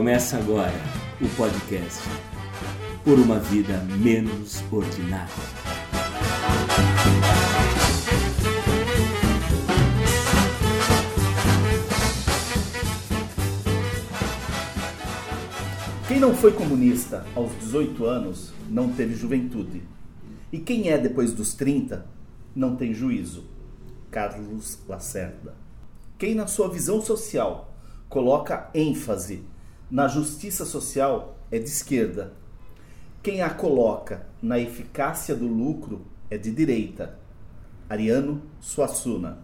Começa agora o podcast Por uma Vida Menos Ordinária. Quem não foi comunista aos 18 anos não teve juventude. E quem é depois dos 30 não tem juízo. Carlos Lacerda. Quem, na sua visão social, coloca ênfase na justiça social é de esquerda. Quem a coloca na eficácia do lucro é de direita. Ariano Suassuna.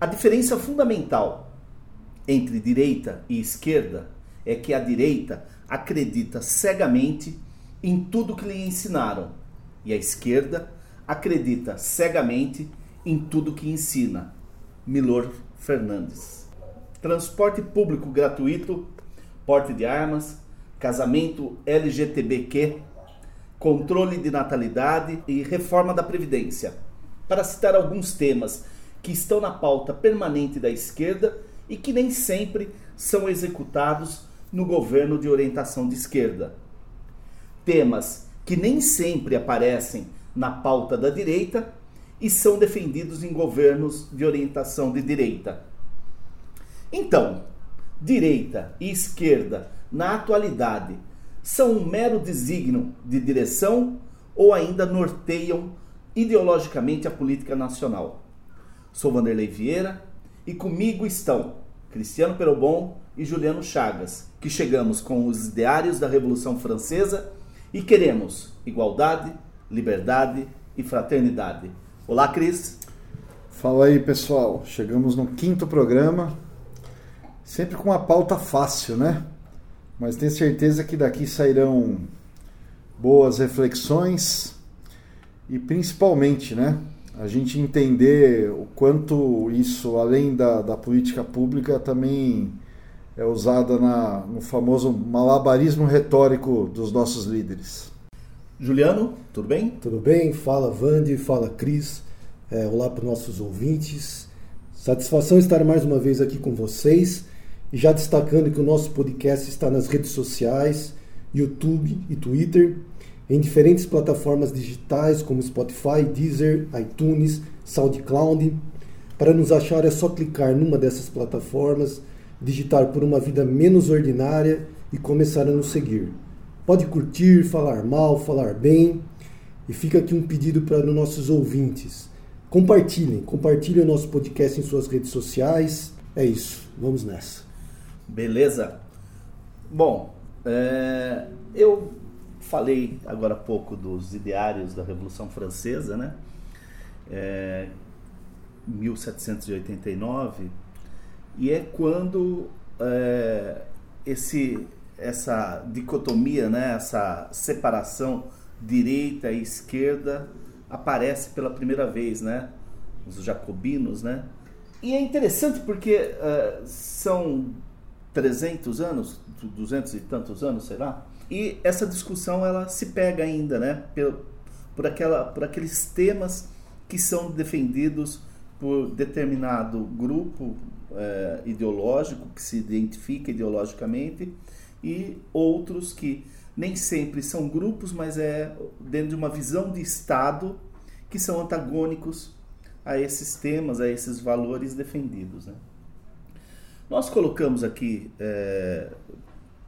A diferença fundamental entre direita e esquerda é que a direita acredita cegamente em tudo que lhe ensinaram e a esquerda acredita cegamente em tudo que ensina. Milor Fernandes. Transporte público gratuito, porte de armas, casamento LGTBQ, controle de natalidade e reforma da Previdência. Para citar alguns temas que estão na pauta permanente da esquerda e que nem sempre são executados no governo de orientação de esquerda. Temas que nem sempre aparecem na pauta da direita e são defendidos em governos de orientação de direita. Então, direita e esquerda, na atualidade, são um mero desígnio de direção ou ainda norteiam ideologicamente a política nacional? Sou Vanderlei Vieira e comigo estão Cristiano Perobon e Juliano Chagas, que chegamos com os ideários da Revolução Francesa e queremos igualdade, liberdade e fraternidade. Olá, Cris. Fala aí, pessoal. Chegamos no quinto programa, sempre com uma pauta fácil, né? Mas tenho certeza que daqui sairão boas reflexões e principalmente, né? A gente entender o quanto isso, além da, da política pública, também é usada na, no famoso malabarismo retórico dos nossos líderes. Juliano, tudo bem? Tudo bem? Fala Vande, fala Cris. É, olá para os nossos ouvintes. Satisfação estar mais uma vez aqui com vocês. E já destacando que o nosso podcast está nas redes sociais, YouTube e Twitter, em diferentes plataformas digitais como Spotify, Deezer, iTunes, SoundCloud. Para nos achar é só clicar numa dessas plataformas digitar por uma vida menos ordinária e começar a nos seguir. Pode curtir, falar mal, falar bem. E fica aqui um pedido para os nossos ouvintes. Compartilhem, compartilhem o nosso podcast em suas redes sociais. É isso, vamos nessa. Beleza? Bom, é, eu falei agora há pouco dos ideários da Revolução Francesa, né? É, 1789 e é quando é, esse, essa dicotomia, né, essa separação direita e esquerda aparece pela primeira vez, né? Os jacobinos, né? E é interessante porque uh, são 300 anos, 200 e tantos anos, sei lá, e essa discussão ela se pega ainda, né? Por, por, aquela, por aqueles temas que são defendidos por determinado grupo é, ideológico, que se identifica ideologicamente, e outros que nem sempre são grupos, mas é dentro de uma visão de Estado que são antagônicos a esses temas, a esses valores defendidos. Né? Nós colocamos aqui é,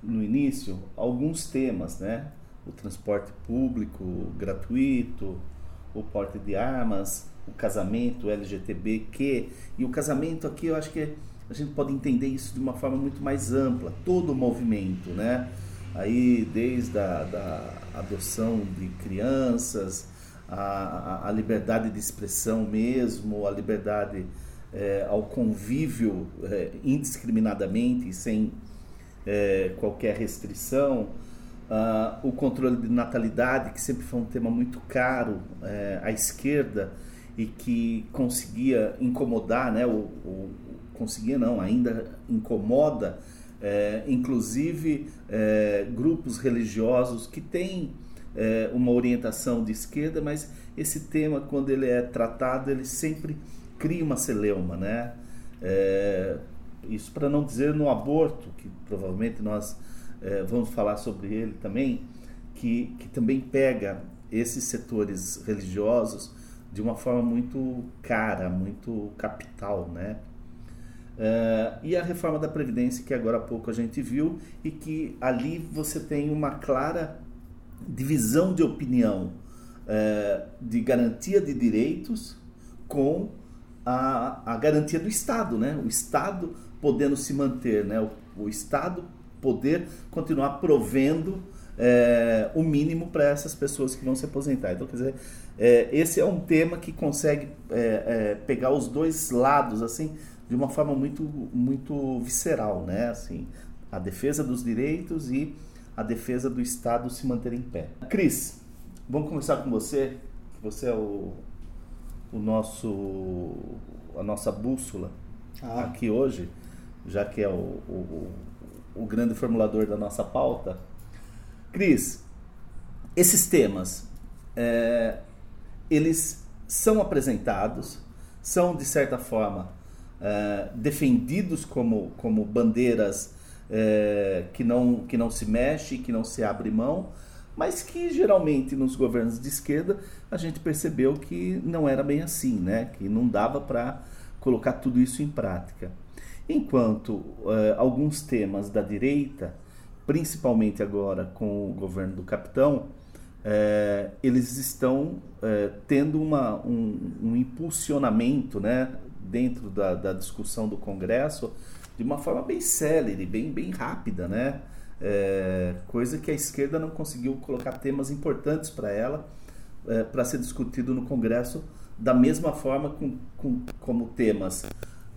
no início alguns temas, né? O transporte público gratuito, o porte de armas, o casamento LGTBQ. E o casamento aqui eu acho que a gente pode entender isso de uma forma muito mais ampla, todo o movimento, né? Aí desde a da adoção de crianças, a, a, liberdade de expressão mesmo, a liberdade é, ao convívio é, indiscriminadamente, sem é, qualquer restrição, uh, o controle de natalidade, que sempre foi um tema muito caro à esquerda, e que conseguia incomodar, né, ou, ou conseguia não, ainda incomoda, inclusive grupos religiosos que têm uma orientação de esquerda, mas esse tema, quando ele é tratado, ele sempre cria uma celeuma, né? É, isso para não dizer no aborto, que provavelmente nós é, vamos falar sobre ele também, que, que também pega esses setores religiosos de uma forma muito cara, muito capital, né? Uh, e a reforma da Previdência, que agora há pouco a gente viu, e que ali você tem uma clara divisão de opinião uh, de garantia de direitos com a, a garantia do Estado, né? O Estado podendo se manter, né? O, o Estado poder continuar provendo é, o mínimo para essas pessoas que vão se aposentar. Então, quer dizer, é, esse é um tema que consegue é, pegar os dois lados, assim, de uma forma muito, muito visceral, né? Assim, a defesa dos direitos e a defesa do Estado se manter em pé. Cris, vamos começar com você. Você é o, o nosso, a nossa bússola ah. aqui hoje, já que é o, o, o grande formulador da nossa pauta. Cris, esses temas, é, eles são apresentados, são de certa forma é, defendidos como, como bandeiras é, que, não, que não se mexe, que não se abre mão, mas que geralmente nos governos de esquerda a gente percebeu que não era bem assim, né? que não dava para colocar tudo isso em prática. Enquanto é, alguns temas da direita, principalmente agora com o governo do capitão, é, eles estão é, tendo uma, um, um, impulsionamento né, dentro da, da, discussão do Congresso de uma forma bem célere, bem, bem rápida, né? Coisa que a esquerda não conseguiu colocar temas importantes para ela é, para ser discutido no Congresso da mesma forma com, com como temas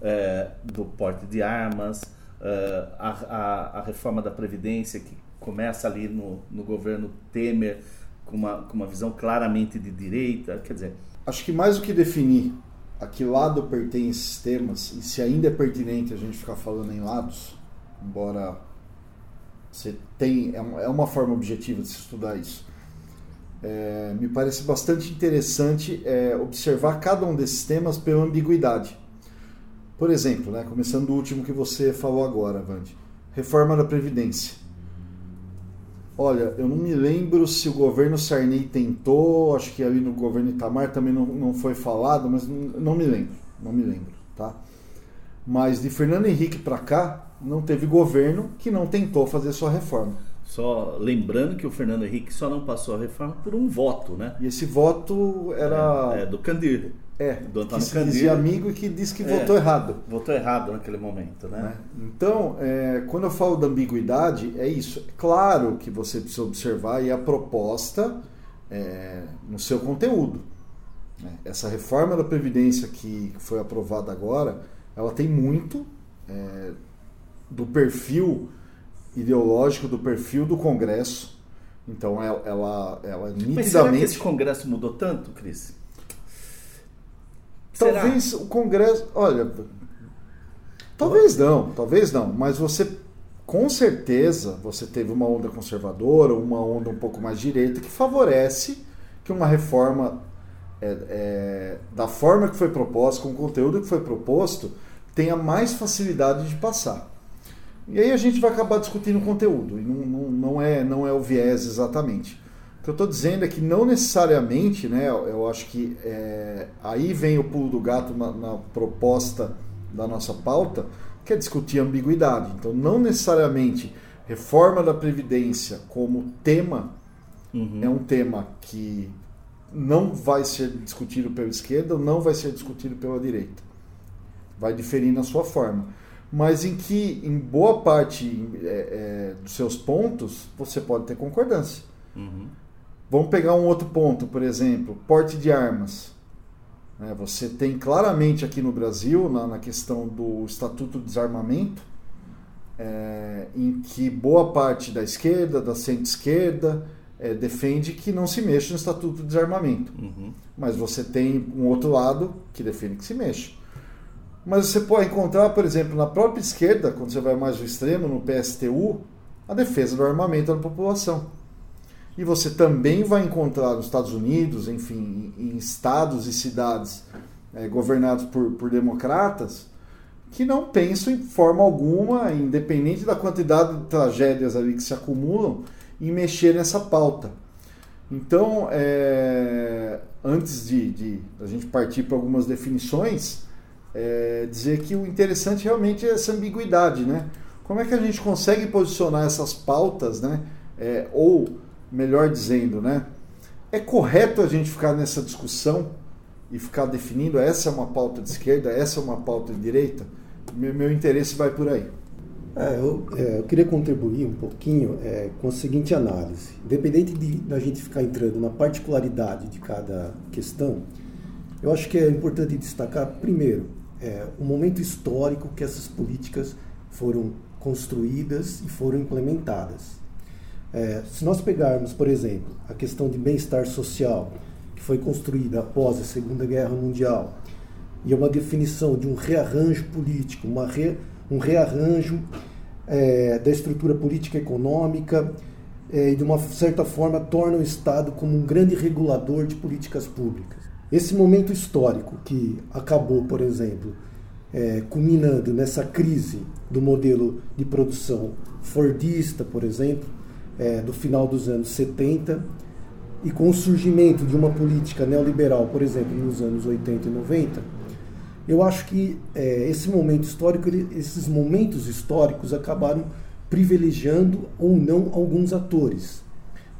é, do porte de armas, é, a, a, a, reforma da Previdência que começa ali no, no governo Temer com uma, com uma visão claramente de direita, quer dizer... Acho que mais do que definir a que lado pertencem esses temas e se ainda é pertinente a gente ficar falando em lados, embora você tem é, é uma forma objetiva de se estudar isso. É, me parece bastante interessante é, observar cada um desses temas pela ambiguidade. Por exemplo, né, começando do último que você falou agora, Vande, reforma da Previdência. Olha, eu não me lembro se o governo Sarney tentou, acho que ali no governo Itamar também não, não foi falado, mas não, não me lembro, não me lembro, tá? Mas de Fernando Henrique para cá, não teve governo que não tentou fazer sua reforma. Só lembrando que o Fernando Henrique só não passou a reforma por um voto, né? E esse voto era. É, é do Candir. É, do Antônio que se dizia amigo e que disse que é, votou errado. Votou errado naquele momento, né? É. Então, é, quando eu falo da ambiguidade, é isso. É claro que você precisa observar e a proposta é, no seu conteúdo. Né? Essa reforma da Previdência que foi aprovada agora, ela tem muito do perfil ideológico, do perfil do Congresso. Então, ela, ela, ela nitidamente... Mas será que esse Congresso mudou tanto, Cris? Talvez Será? o Congresso. Olha. Talvez não, talvez não. Mas você, com certeza, você teve uma onda conservadora, uma onda um pouco mais direita, que favorece que uma reforma é, é, da forma que foi proposta, com o conteúdo que foi proposto, tenha mais facilidade de passar. E aí a gente vai acabar discutindo o conteúdo, e não, não, não, é, não é o viés exatamente. O que eu estou dizendo é que não necessariamente, né, eu acho que é, aí vem o pulo do gato na, na, proposta da nossa pauta, que é discutir ambiguidade. Então, não necessariamente reforma da Previdência como tema uhum. é um tema que não vai ser discutido pela esquerda ou não vai ser discutido pela direita. Vai diferir na sua forma. Mas em que, em boa parte é, é, dos seus pontos, você pode ter concordância. Uhum. Vamos pegar um outro ponto, por exemplo, porte de armas. É, você tem claramente aqui no Brasil, na, na questão do Estatuto de Desarmamento, é, em que boa parte da esquerda, da centro-esquerda, é, defende que não se mexa no Estatuto de Desarmamento. Uhum. Mas você tem um outro lado que defende que se mexa. Mas você pode encontrar, por exemplo, na própria esquerda, quando você vai mais ao extremo, no PSTU, a defesa do armamento da população. E você também vai encontrar nos Estados Unidos, enfim, em estados e cidades é, governados por, por democratas, que não pensam em forma alguma, independente da quantidade de tragédias ali que se acumulam, em mexer nessa pauta. Então, é, antes de, de a gente partir para algumas definições, é, dizer que o interessante realmente é essa ambiguidade, né? Como é que a gente consegue posicionar essas pautas, né? É, ou, melhor dizendo, né? É correto a gente ficar nessa discussão e ficar definindo essa é uma pauta de esquerda, essa é uma pauta de direita? Meu, meu interesse vai por aí. É, eu, é, eu, queria contribuir um pouquinho é, com a seguinte análise. Independente de da gente ficar entrando na particularidade de cada questão, eu acho que é importante destacar, primeiro, é, o momento histórico que essas políticas foram construídas e foram implementadas. É, se nós pegarmos, por exemplo, a questão de bem-estar social, que foi construída após a Segunda Guerra Mundial, e é uma definição de um rearranjo político, re, um rearranjo é, da estrutura política e econômica, é, e de uma certa forma torna o Estado como um grande regulador de políticas públicas. Esse momento histórico que acabou, por exemplo, é, culminando nessa crise do modelo de produção fordista, por exemplo, é, do final dos anos 70, e com o surgimento de uma política neoliberal, por exemplo, nos anos 80 e 90, eu acho que é, esse momento histórico, ele, esses momentos históricos acabaram privilegiando ou não alguns atores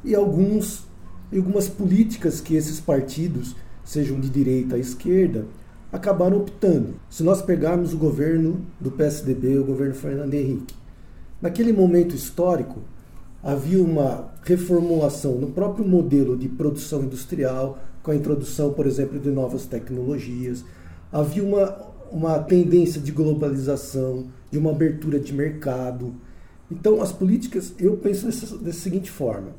e alguns e algumas políticas que esses partidos, sejam de direita à esquerda, acabaram optando. Se nós pegarmos o governo do PSDB, o governo Fernando Henrique, naquele momento histórico havia uma reformulação no próprio modelo de produção industrial, com a introdução, por exemplo, de novas tecnologias havia uma, uma tendência de globalização, de uma abertura de mercado. Então, as políticas, eu penso dessa, dessa seguinte forma: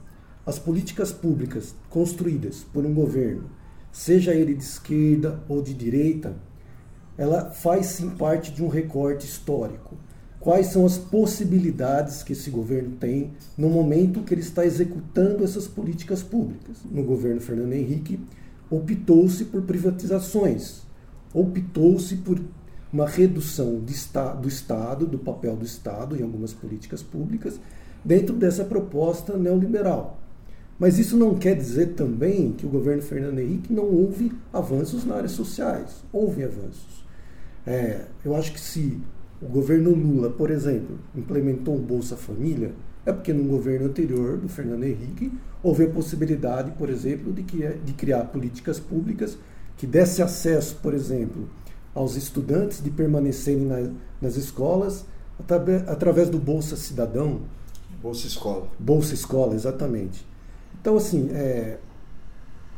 as políticas públicas construídas por um governo, seja ele de esquerda ou de direita, ela faz sim parte de um recorte histórico. Quais são as possibilidades que esse governo tem no momento que ele está executando essas políticas públicas? No governo Fernando Henrique, optou-se por privatizações, optou-se por uma redução do Estado, do papel do Estado em algumas políticas públicas, dentro dessa proposta neoliberal. Mas isso não quer dizer também que o governo Fernando Henrique não houve avanços nas áreas sociais. Houve avanços. É, eu acho que se o governo Lula, por exemplo, implementou um Bolsa Família, é porque no governo anterior, do Fernando Henrique, houve a possibilidade, por exemplo, de, que, de criar políticas públicas que desse acesso, por exemplo, aos estudantes de permanecerem na, nas escolas através do Bolsa Cidadão. Bolsa Escola. Bolsa Escola, exatamente. Então, assim, é,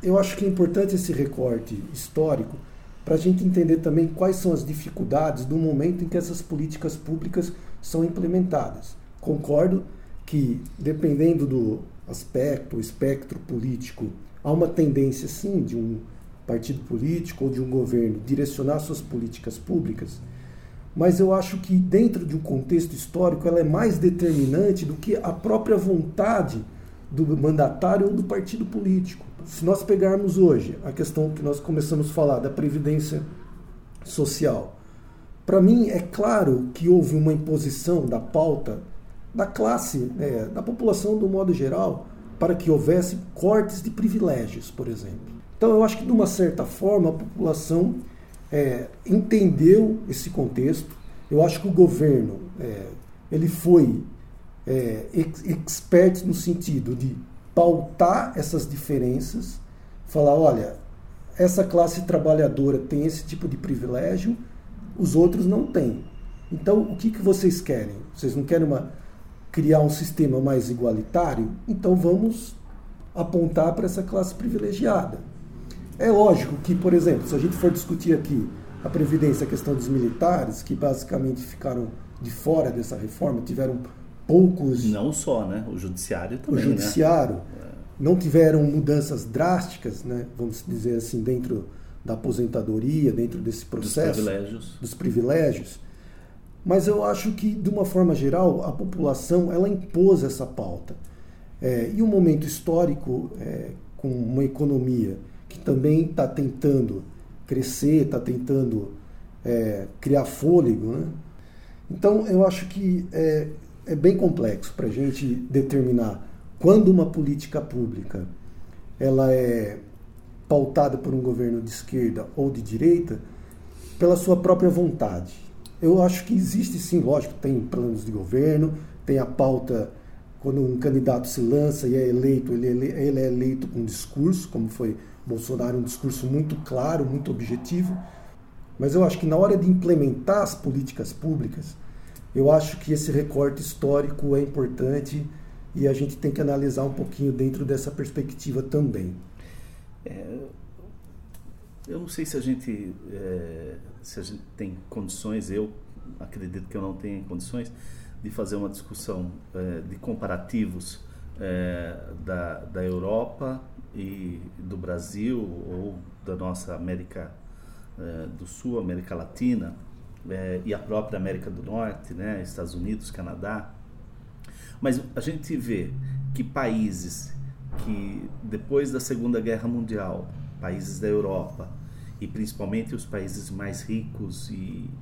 eu acho que é importante esse recorte histórico para a gente entender também quais são as dificuldades do momento em que essas políticas públicas são implementadas. Concordo que, dependendo do aspecto, espectro político, há uma tendência, sim, de um partido político ou de um governo direcionar suas políticas públicas, mas eu acho que dentro de um contexto histórico ela é mais determinante do que a própria vontade do mandatário ou do partido político. Se nós pegarmos hoje a questão que nós começamos a falar da previdência social, para mim é claro que houve uma imposição da pauta da classe, é, da população do modo geral, para que houvesse cortes de privilégios, por exemplo. Então, eu acho que, de uma certa forma, a população é, entendeu esse contexto. Eu acho que o governo é, ele foi é, expert no sentido de pautar essas diferenças, falar, olha, essa classe trabalhadora tem esse tipo de privilégio, os outros não têm. Então, o que, que vocês querem? Vocês não querem uma, criar um sistema mais igualitário? Então, vamos apontar para essa classe privilegiada. É lógico que, por exemplo, se a gente for discutir aqui a Previdência, a questão dos militares, que basicamente ficaram de fora dessa reforma, tiveram poucos. Não só, né? O Judiciário também. O né? Judiciário. Né? Não tiveram mudanças drásticas, né? vamos dizer assim, dentro da aposentadoria, dentro desse processo. Dos privilégios. Dos privilégios. Mas eu acho que, de uma forma geral, a população ela impôs essa pauta. É, e um momento histórico, é, com uma economia que também está tentando crescer, está tentando é, criar fôlego. Né? Então, eu acho que é, é bem complexo para a gente determinar quando uma política pública ela é pautada por um governo de esquerda ou de direita pela sua própria vontade. Eu acho que existe sim, lógico, tem planos de governo, tem a pauta quando um candidato se lança e é eleito, ele, ele é eleito com discurso, como foi Bolsonaro, um discurso muito claro, muito objetivo. Mas eu acho que na hora de implementar as políticas públicas, eu acho que esse recorte histórico é importante e a gente tem que analisar um pouquinho dentro dessa perspectiva também. É, eu não sei se a gente é, se a gente tem condições, eu acredito que eu não tenho condições de fazer uma discussão é, de comparativos é, da, da Europa e do Brasil ou da nossa América é, do Sul, América Latina é, e a própria América do Norte, né, Estados Unidos, Canadá. Mas a gente vê que países que depois da Segunda Guerra Mundial, países da Europa e principalmente os países mais ricos e,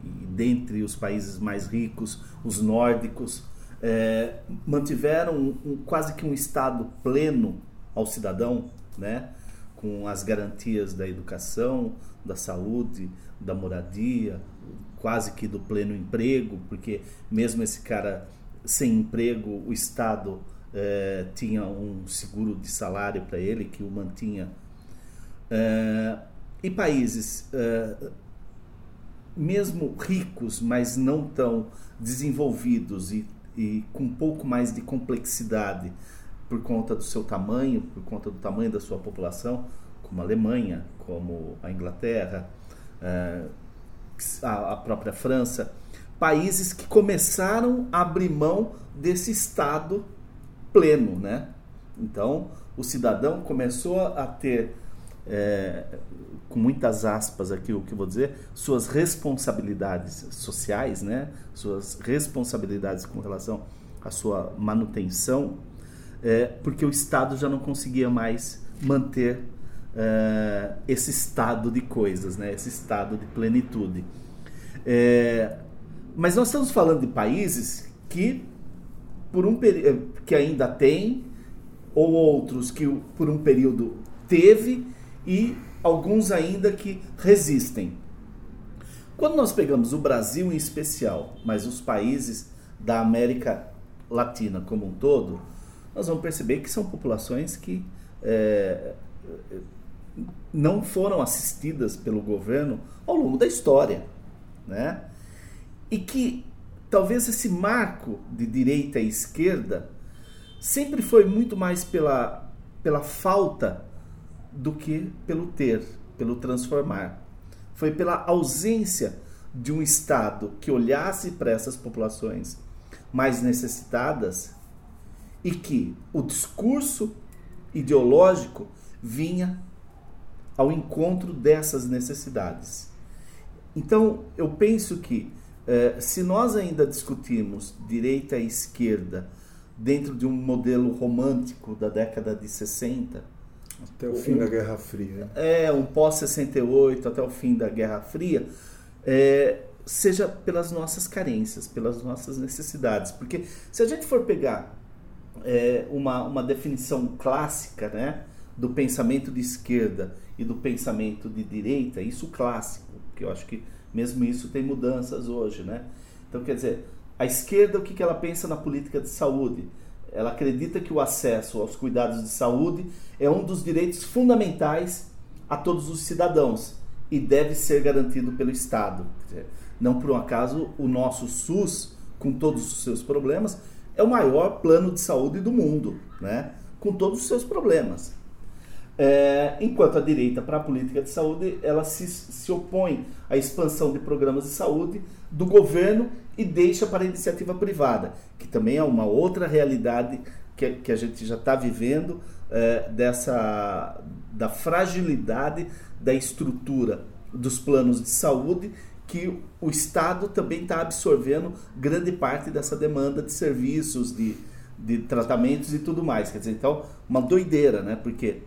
e dentre os países mais ricos, os nórdicos, é, mantiveram um, um, quase que um estado pleno ao cidadão, né? com as garantias da educação, da saúde, da moradia, quase que do pleno emprego, porque mesmo esse cara sem emprego, o Estado é, tinha um seguro de salário para ele que o mantinha. É, e países, é, mesmo ricos, mas não tão desenvolvidos e, e com um pouco mais de complexidade por conta do seu tamanho, por conta do tamanho da sua população, como a Alemanha, como a Inglaterra, a própria França, países que começaram a abrir mão desse Estado pleno, né? Então, o cidadão começou a ter, é, com muitas aspas aqui o que eu vou dizer, suas responsabilidades sociais, né? Suas responsabilidades com relação à sua manutenção, é, porque o Estado já não conseguia mais manter é, esse estado de coisas, né? Esse estado de plenitude. É, mas nós estamos falando de países que por um eh, que ainda tem, ou outros que por um período teve, e alguns ainda que resistem. Quando nós pegamos o Brasil em especial, mas os países da América Latina como um todo, nós vamos perceber que são populações que é, não foram assistidas pelo governo ao longo da história, né? E que talvez esse marco de direita e esquerda sempre foi muito mais pela, pela falta do que pelo ter, pelo transformar. Foi pela ausência de um Estado que olhasse para essas populações mais necessitadas e que o discurso ideológico vinha ao encontro dessas necessidades. Então, eu penso que é, se nós ainda discutimos direita e esquerda dentro de um modelo romântico da década de 60, até o fim um, da Guerra Fria. É, um pós-68, até o fim da Guerra Fria, é, seja pelas nossas carências, pelas nossas necessidades. Porque se a gente for pegar é, uma, uma definição clássica né, do pensamento de esquerda e do pensamento de direita, isso clássico, que eu acho que mesmo isso tem mudanças hoje, né? Então, quer dizer, a esquerda, o que, que ela pensa na política de saúde? Ela acredita que o acesso aos cuidados de saúde é um dos direitos fundamentais a todos os cidadãos e deve ser garantido pelo Estado. Não por um acaso o nosso SUS, com todos os seus problemas, é o maior plano de saúde do mundo, né? com todos os seus problemas. É, enquanto a direita, para a política de saúde, ela se, se opõe à expansão de programas de saúde do governo e deixa para a iniciativa privada, que também é uma outra realidade que, que a gente já está vivendo é, dessa da fragilidade da estrutura dos planos de saúde que o Estado também está absorvendo grande parte dessa demanda de serviços, de, de tratamentos e tudo mais. Quer dizer, então, uma doideira, né? Porque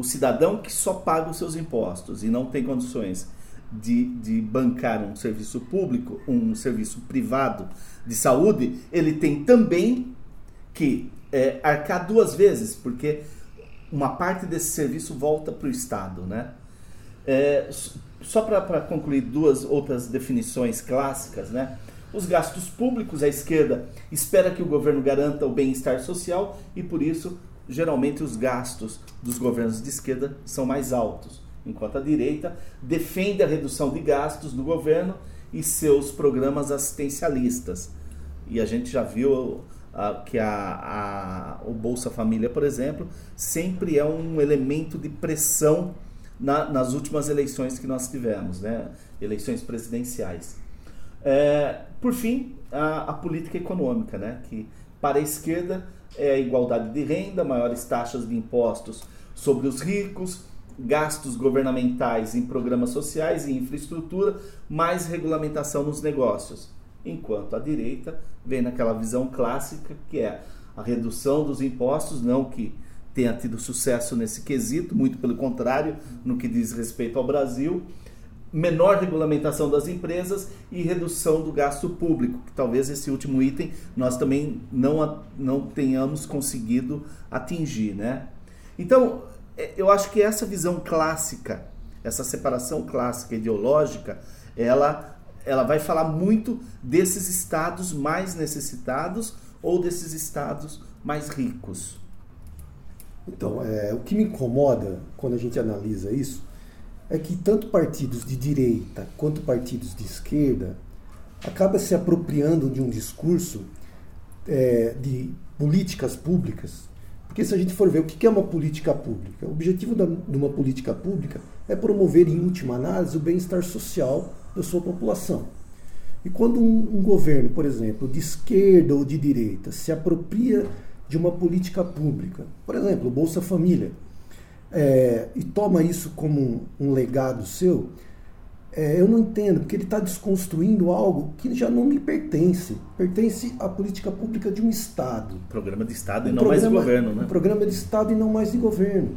o cidadão que só paga os seus impostos e não tem condições de, de bancar um serviço público, um serviço privado de saúde, ele tem também que é, arcar duas vezes, porque uma parte desse serviço volta para o Estado. Né? É, só para concluir duas outras definições clássicas, né? Os gastos públicos, a esquerda espera que o governo garanta o bem-estar social e, por isso, geralmente os gastos dos governos de esquerda são mais altos, enquanto a direita defende a redução de gastos do governo e seus programas assistencialistas. E a gente já viu que a, a, o Bolsa Família, por exemplo, sempre é um elemento de pressão na, nas últimas eleições que nós tivemos, né? eleições presidenciais. É, por fim, a, a, política econômica, né? que para a esquerda é a igualdade de renda, maiores taxas de impostos sobre os ricos, gastos governamentais em programas sociais e infraestrutura, mais regulamentação nos negócios. Enquanto a direita vem naquela visão clássica que é a redução dos impostos, não que tenha tido sucesso nesse quesito, muito pelo contrário, no que diz respeito ao Brasil, menor regulamentação das empresas e redução do gasto público, que talvez esse último item nós também não, não tenhamos conseguido atingir. Né? Então, é, eu acho que essa visão clássica, essa separação clássica ideológica, ela, ela vai falar muito desses estados mais necessitados ou desses estados mais ricos. Então, é, o que me incomoda quando a gente analisa isso é que tanto partidos de direita quanto partidos de esquerda acabam se apropriando de um discurso é, de políticas públicas. Porque se a gente for ver o que é uma política pública, o objetivo da, de uma política pública é promover, em última análise, o bem-estar social da sua população. E quando um, um governo, por exemplo, de esquerda ou de direita, se apropria de uma política pública, por exemplo, Bolsa Família, é, e toma isso como um, legado seu, é, eu não entendo, porque ele está desconstruindo algo que já não me pertence. Pertence à política pública de um Estado. Programa de Estado um e não programa, mais de governo, né? Um programa de Estado e não mais de governo.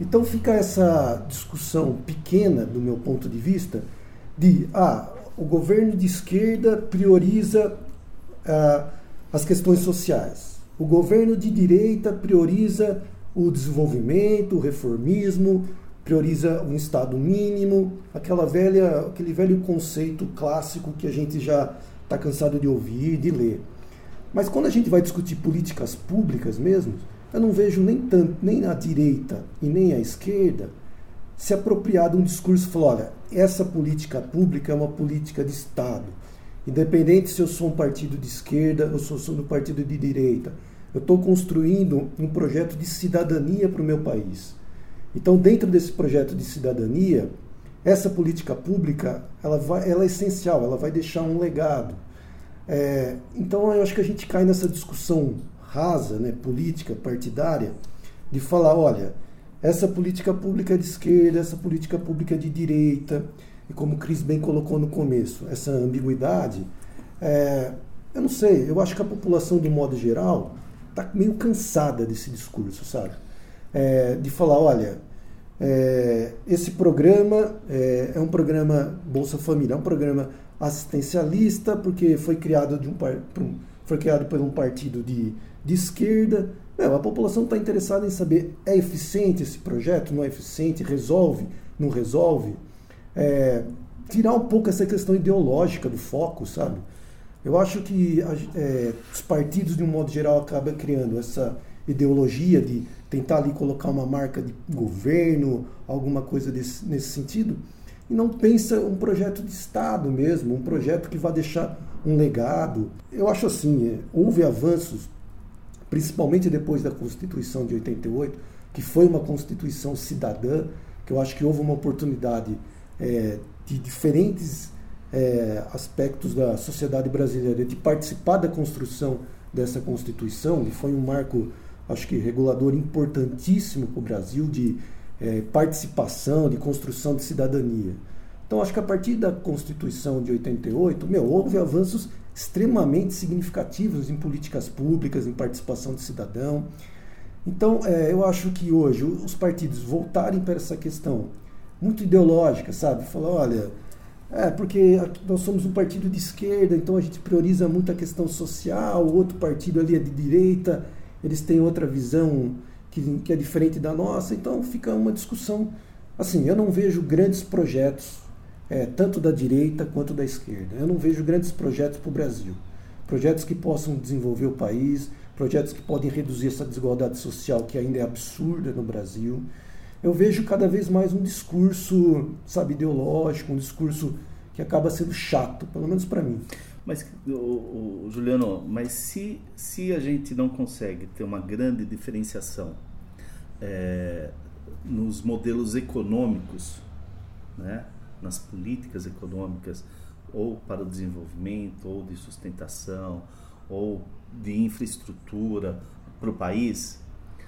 Então fica essa discussão pequena, do meu ponto de vista, de ah, o governo de esquerda prioriza ah, as questões sociais. O governo de direita prioriza o desenvolvimento, o reformismo, prioriza um Estado mínimo, aquela velha, aquele velho conceito clássico que a gente já está cansado de ouvir, de ler. Mas quando a gente vai discutir políticas públicas mesmo, eu não vejo nem tanto, nem a direita e nem a esquerda se apropriar de um discurso falar, olha, essa política pública é uma política de Estado. Independente se eu sou um partido de esquerda ou se eu sou do partido de direita, eu estou construindo um projeto de cidadania para o meu país. Então, dentro desse projeto de cidadania, essa política pública ela, vai, ela é essencial, ela vai deixar um legado. É, então, eu acho que a gente cai nessa discussão rasa, né, política, partidária, de falar: olha, essa política pública é de esquerda, essa política pública é de direita, e como o Cris bem colocou no começo, essa ambiguidade. É, eu não sei, eu acho que a população, de modo geral, está meio cansada desse discurso, sabe? É, de falar, olha, é, esse programa é, é, um programa Bolsa Família, é um programa assistencialista porque foi criado de um, foi criado por um partido de, de esquerda. Não, a população está interessada em saber é eficiente esse projeto, não é eficiente, resolve, não resolve. É, tirar um pouco essa questão ideológica do foco, sabe? Eu acho que é, os partidos, de um modo geral, acabam criando essa ideologia de tentar ali colocar uma marca de governo, alguma coisa desse, nesse sentido, e não pensa um projeto de Estado mesmo, um projeto que vai deixar um legado. Eu acho assim, é, houve avanços, principalmente depois da Constituição de 88, que foi uma Constituição cidadã, que eu acho que houve uma oportunidade é, de diferentes é, aspectos da sociedade brasileira de participar da construção dessa Constituição, e foi um marco, acho que regulador importantíssimo para o Brasil de é, participação, de construção de cidadania. Então, acho que a partir da Constituição de 88, meu, houve avanços extremamente significativos em políticas públicas, em participação de cidadão. Então, é, eu acho que hoje os partidos voltarem para essa questão muito ideológica, sabe? Falar, olha, É, porque nós somos um partido de esquerda, então a gente prioriza muito a questão social, o outro partido ali é de direita, eles têm outra visão que, que é diferente da nossa, então fica uma discussão. Assim, eu não vejo grandes projetos, é, tanto da direita quanto da esquerda. Eu não vejo grandes projetos para o Brasil. Projetos que possam desenvolver o país, projetos que podem reduzir essa desigualdade social que ainda é absurda no Brasil eu vejo cada vez mais um discurso, sabe, ideológico, um discurso que acaba sendo chato, pelo menos para mim. Mas, o, o, Juliano, mas se, se a gente não consegue ter uma grande diferenciação é, nos modelos econômicos, né, nas políticas econômicas, ou para o desenvolvimento, ou de sustentação, ou de infraestrutura para o país,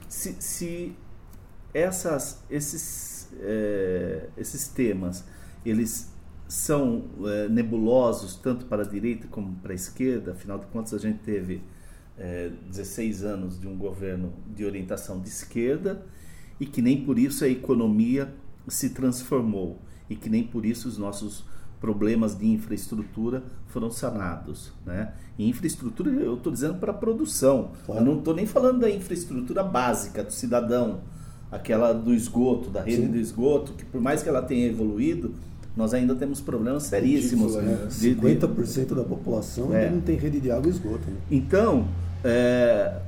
se, se essas, esses, é, esses temas, eles são é, nebulosos tanto para a direita como para a esquerda, afinal de contas a gente teve é, 16 anos de um governo de orientação de esquerda e que nem por isso a economia se transformou e que nem por isso os nossos problemas de infraestrutura foram sanados. Né? E infraestrutura, eu estou dizendo para produção, claro. eu não estou nem falando da infraestrutura básica do cidadão, aquela do esgoto, da rede Sim. do esgoto, que por mais que ela tenha evoluído, nós ainda temos problemas seríssimos. Ridículo, né? de, 50% de, da população é. não tem rede de água e esgoto. Né? Então, é,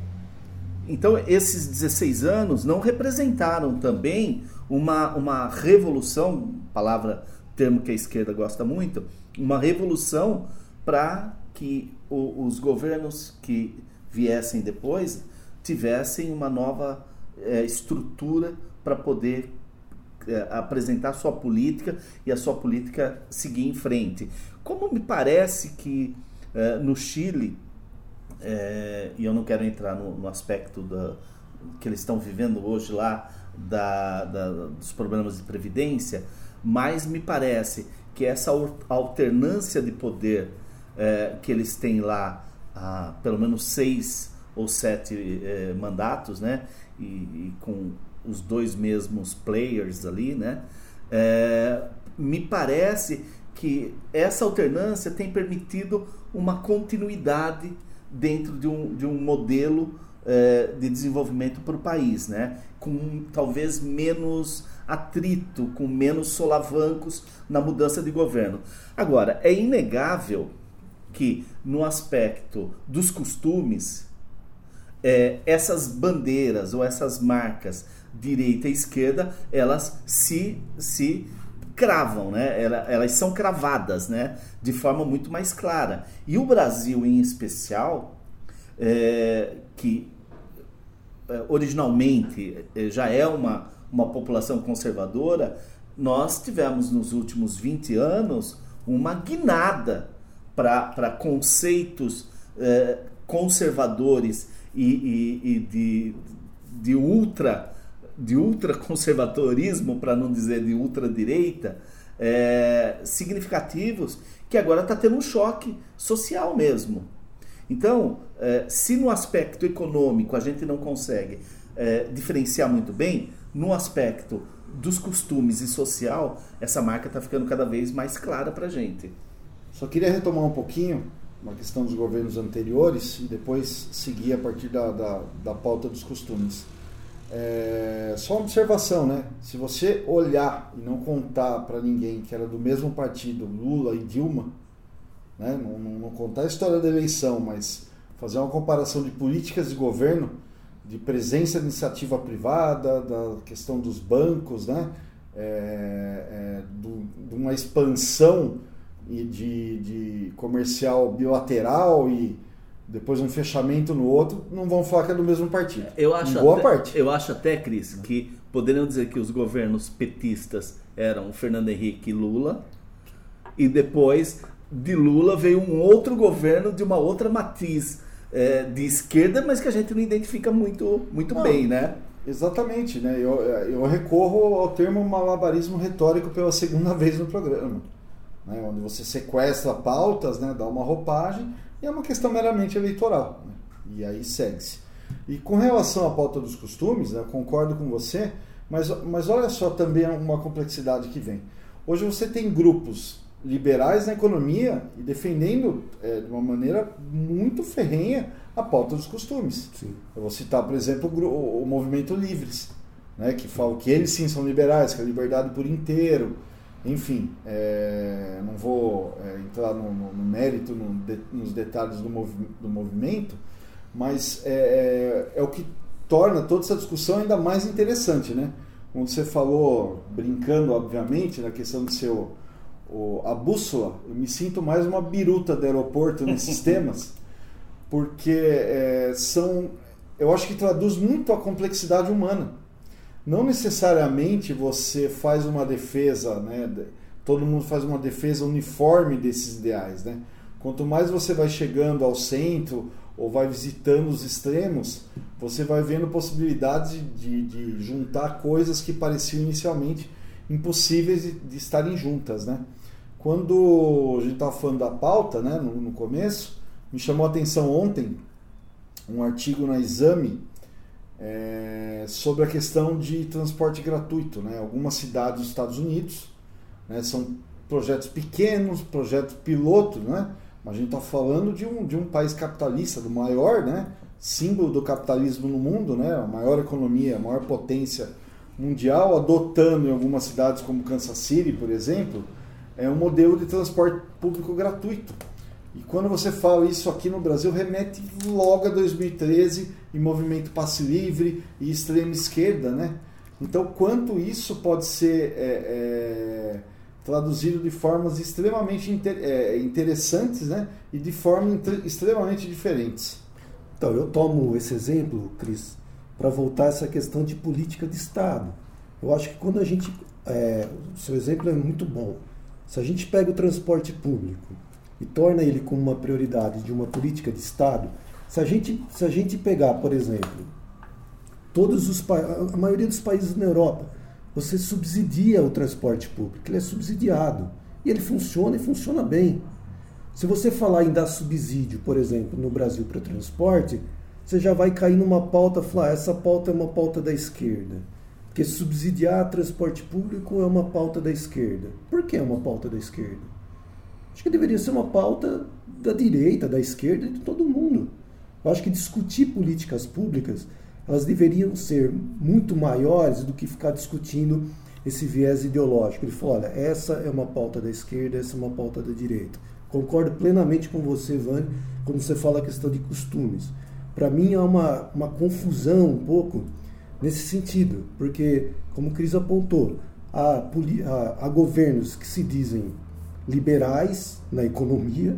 então, esses 16 anos não representaram também uma, uma revolução, palavra, termo que a esquerda gosta muito, uma revolução para que o, os governos que viessem depois tivessem uma nova é, estrutura para poder é, apresentar sua política e a sua política seguir em frente. Como me parece que é, no Chile, é, e eu não quero entrar no, no aspecto da, que eles estão vivendo hoje lá, da, da, dos problemas de previdência, mas me parece que essa alternância de poder é, que eles têm lá há pelo menos seis ou sete é, mandatos, né? e, e com os dois mesmos players ali, né? É, me parece que essa alternância tem permitido uma continuidade dentro de um, de um modelo é, de desenvolvimento para o país, né? com talvez menos atrito, com menos solavancos na mudança de governo. Agora, é inegável que no aspecto dos costumes, é, essas bandeiras ou essas marcas direita e esquerda, elas se, se cravam, né? Elas são cravadas, né? De forma muito mais clara. E o Brasil, em especial, é, que é, originalmente é, já é uma, uma população conservadora, nós tivemos nos últimos 20 anos uma guinada para conceitos é, conservadores e, e, e de, de ultra de ultraconservadorismo, para não dizer de ultradireita, é, significativos, que agora está tendo um choque social mesmo. Então, é, se no aspecto econômico a gente não consegue é, diferenciar muito bem, no aspecto dos costumes e social, essa marca está ficando cada vez mais clara para a gente. Só queria retomar um pouquinho uma questão dos governos anteriores e depois seguir a partir da, da, da pauta dos costumes. É, só uma observação, né? Se você olhar e não contar para ninguém que era do mesmo partido, Lula e Dilma, né? não, não, não contar a história da eleição, mas fazer uma comparação de políticas de governo, de presença de iniciativa privada, da questão dos bancos, né? É, é, do, de uma expansão e de, de comercial bilateral e depois um fechamento no outro, não vão falar que é do mesmo partido. Eu acho boa até, parte. Eu acho até, Cris, que poderiam dizer que os governos petistas eram Fernando Henrique e Lula, e depois de Lula veio um outro governo de uma outra matriz é, de esquerda, mas que a gente não identifica muito, muito não, bem, né? Exatamente, né? Eu, eu recorro ao termo malabarismo retórico pela segunda vez no programa né, onde você sequestra pautas, né, dá uma roupagem, e é uma questão meramente eleitoral. Né, e aí segue-se. E com relação à pauta dos costumes, né, concordo com você, mas, mas olha só também uma complexidade que vem. Hoje você tem grupos liberais na economia e defendendo é, de uma maneira muito ferrenha a pauta dos costumes. Sim. Eu vou citar, por exemplo, o, o movimento Livres, né, que fala que eles sim são liberais, que é a liberdade por inteiro. Enfim, é, não vou é, entrar no, no- no mérito, no de- nos detalhes do, movi- do movimento, mas é, é o que torna toda essa discussão ainda mais interessante, né? Como você falou, brincando, obviamente, na questão de ser o, o- a bússola, eu me sinto mais uma biruta do aeroporto nesses temas, porque é, são, eu acho que traduz muito a complexidade humana. Não necessariamente você faz uma defesa, né? Todo mundo faz uma defesa uniforme desses ideais, né? Quanto mais você vai chegando ao centro ou vai visitando os extremos, você vai vendo possibilidades de, de juntar coisas que pareciam inicialmente impossíveis de, de estarem juntas, né? Quando a gente estava falando da pauta, né, no, no começo, me chamou a atenção ontem um artigo na Exame é, sobre a questão de transporte gratuito. Né? Algumas cidades dos Estados Unidos né, são projetos pequenos, projetos piloto, né? mas a gente está falando de um, de um país capitalista, do maior né, símbolo do capitalismo no mundo, né? a maior economia, a maior potência mundial, adotando em algumas cidades como Kansas City, por exemplo, é um modelo de transporte público gratuito. E quando você fala isso aqui no Brasil, remete logo a 2013 e movimento passe livre e extrema esquerda, né? Então, quanto isso pode ser é, é, traduzido de formas extremamente inter, é, interessantes, né? E de formas extremamente diferentes. Então, eu tomo esse exemplo, Cris, para voltar a essa questão de política de Estado. Eu acho que quando a gente. É, o seu exemplo é muito bom. Se a gente pega o transporte público e torna ele como uma prioridade de uma política de Estado, se a gente, se a gente pegar, por exemplo, todos os a maioria dos países na Europa, você subsidia o transporte público, ele é subsidiado e ele funciona e funciona bem. Se você falar em dar subsídio, por exemplo, no Brasil para o transporte, você já vai cair numa pauta, falar, ah, essa pauta é uma pauta da esquerda. Porque subsidiar transporte público é uma pauta da esquerda. Por que é uma pauta da esquerda? Acho que deveria ser uma pauta da direita, da esquerda, de todo mundo. Eu acho que discutir políticas públicas, elas deveriam ser muito maiores do que ficar discutindo esse viés ideológico. Ele falou, olha, essa é uma pauta da esquerda, essa é uma pauta da direita. Concordo plenamente com você, Vani, quando você fala a questão de costumes. Para mim, há uma, uma confusão um pouco nesse sentido, porque, como o Cris apontou, há, há, há governos que se dizem liberais na economia,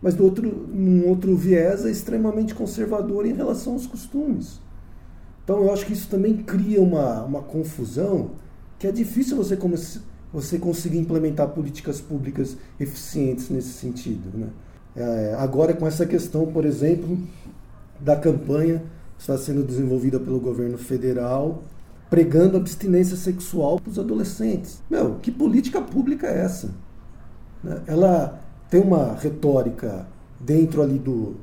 mas do outro, num outro viés é extremamente conservador em relação aos costumes. Então eu acho que isso também cria uma, uma confusão que é difícil você, você conseguir implementar políticas públicas eficientes nesse sentido. Né? É, agora com essa questão, por exemplo, da campanha que está sendo desenvolvida pelo governo federal pregando abstinência sexual para os adolescentes. Meu, que política pública é essa? Ela tem uma retórica dentro ali do,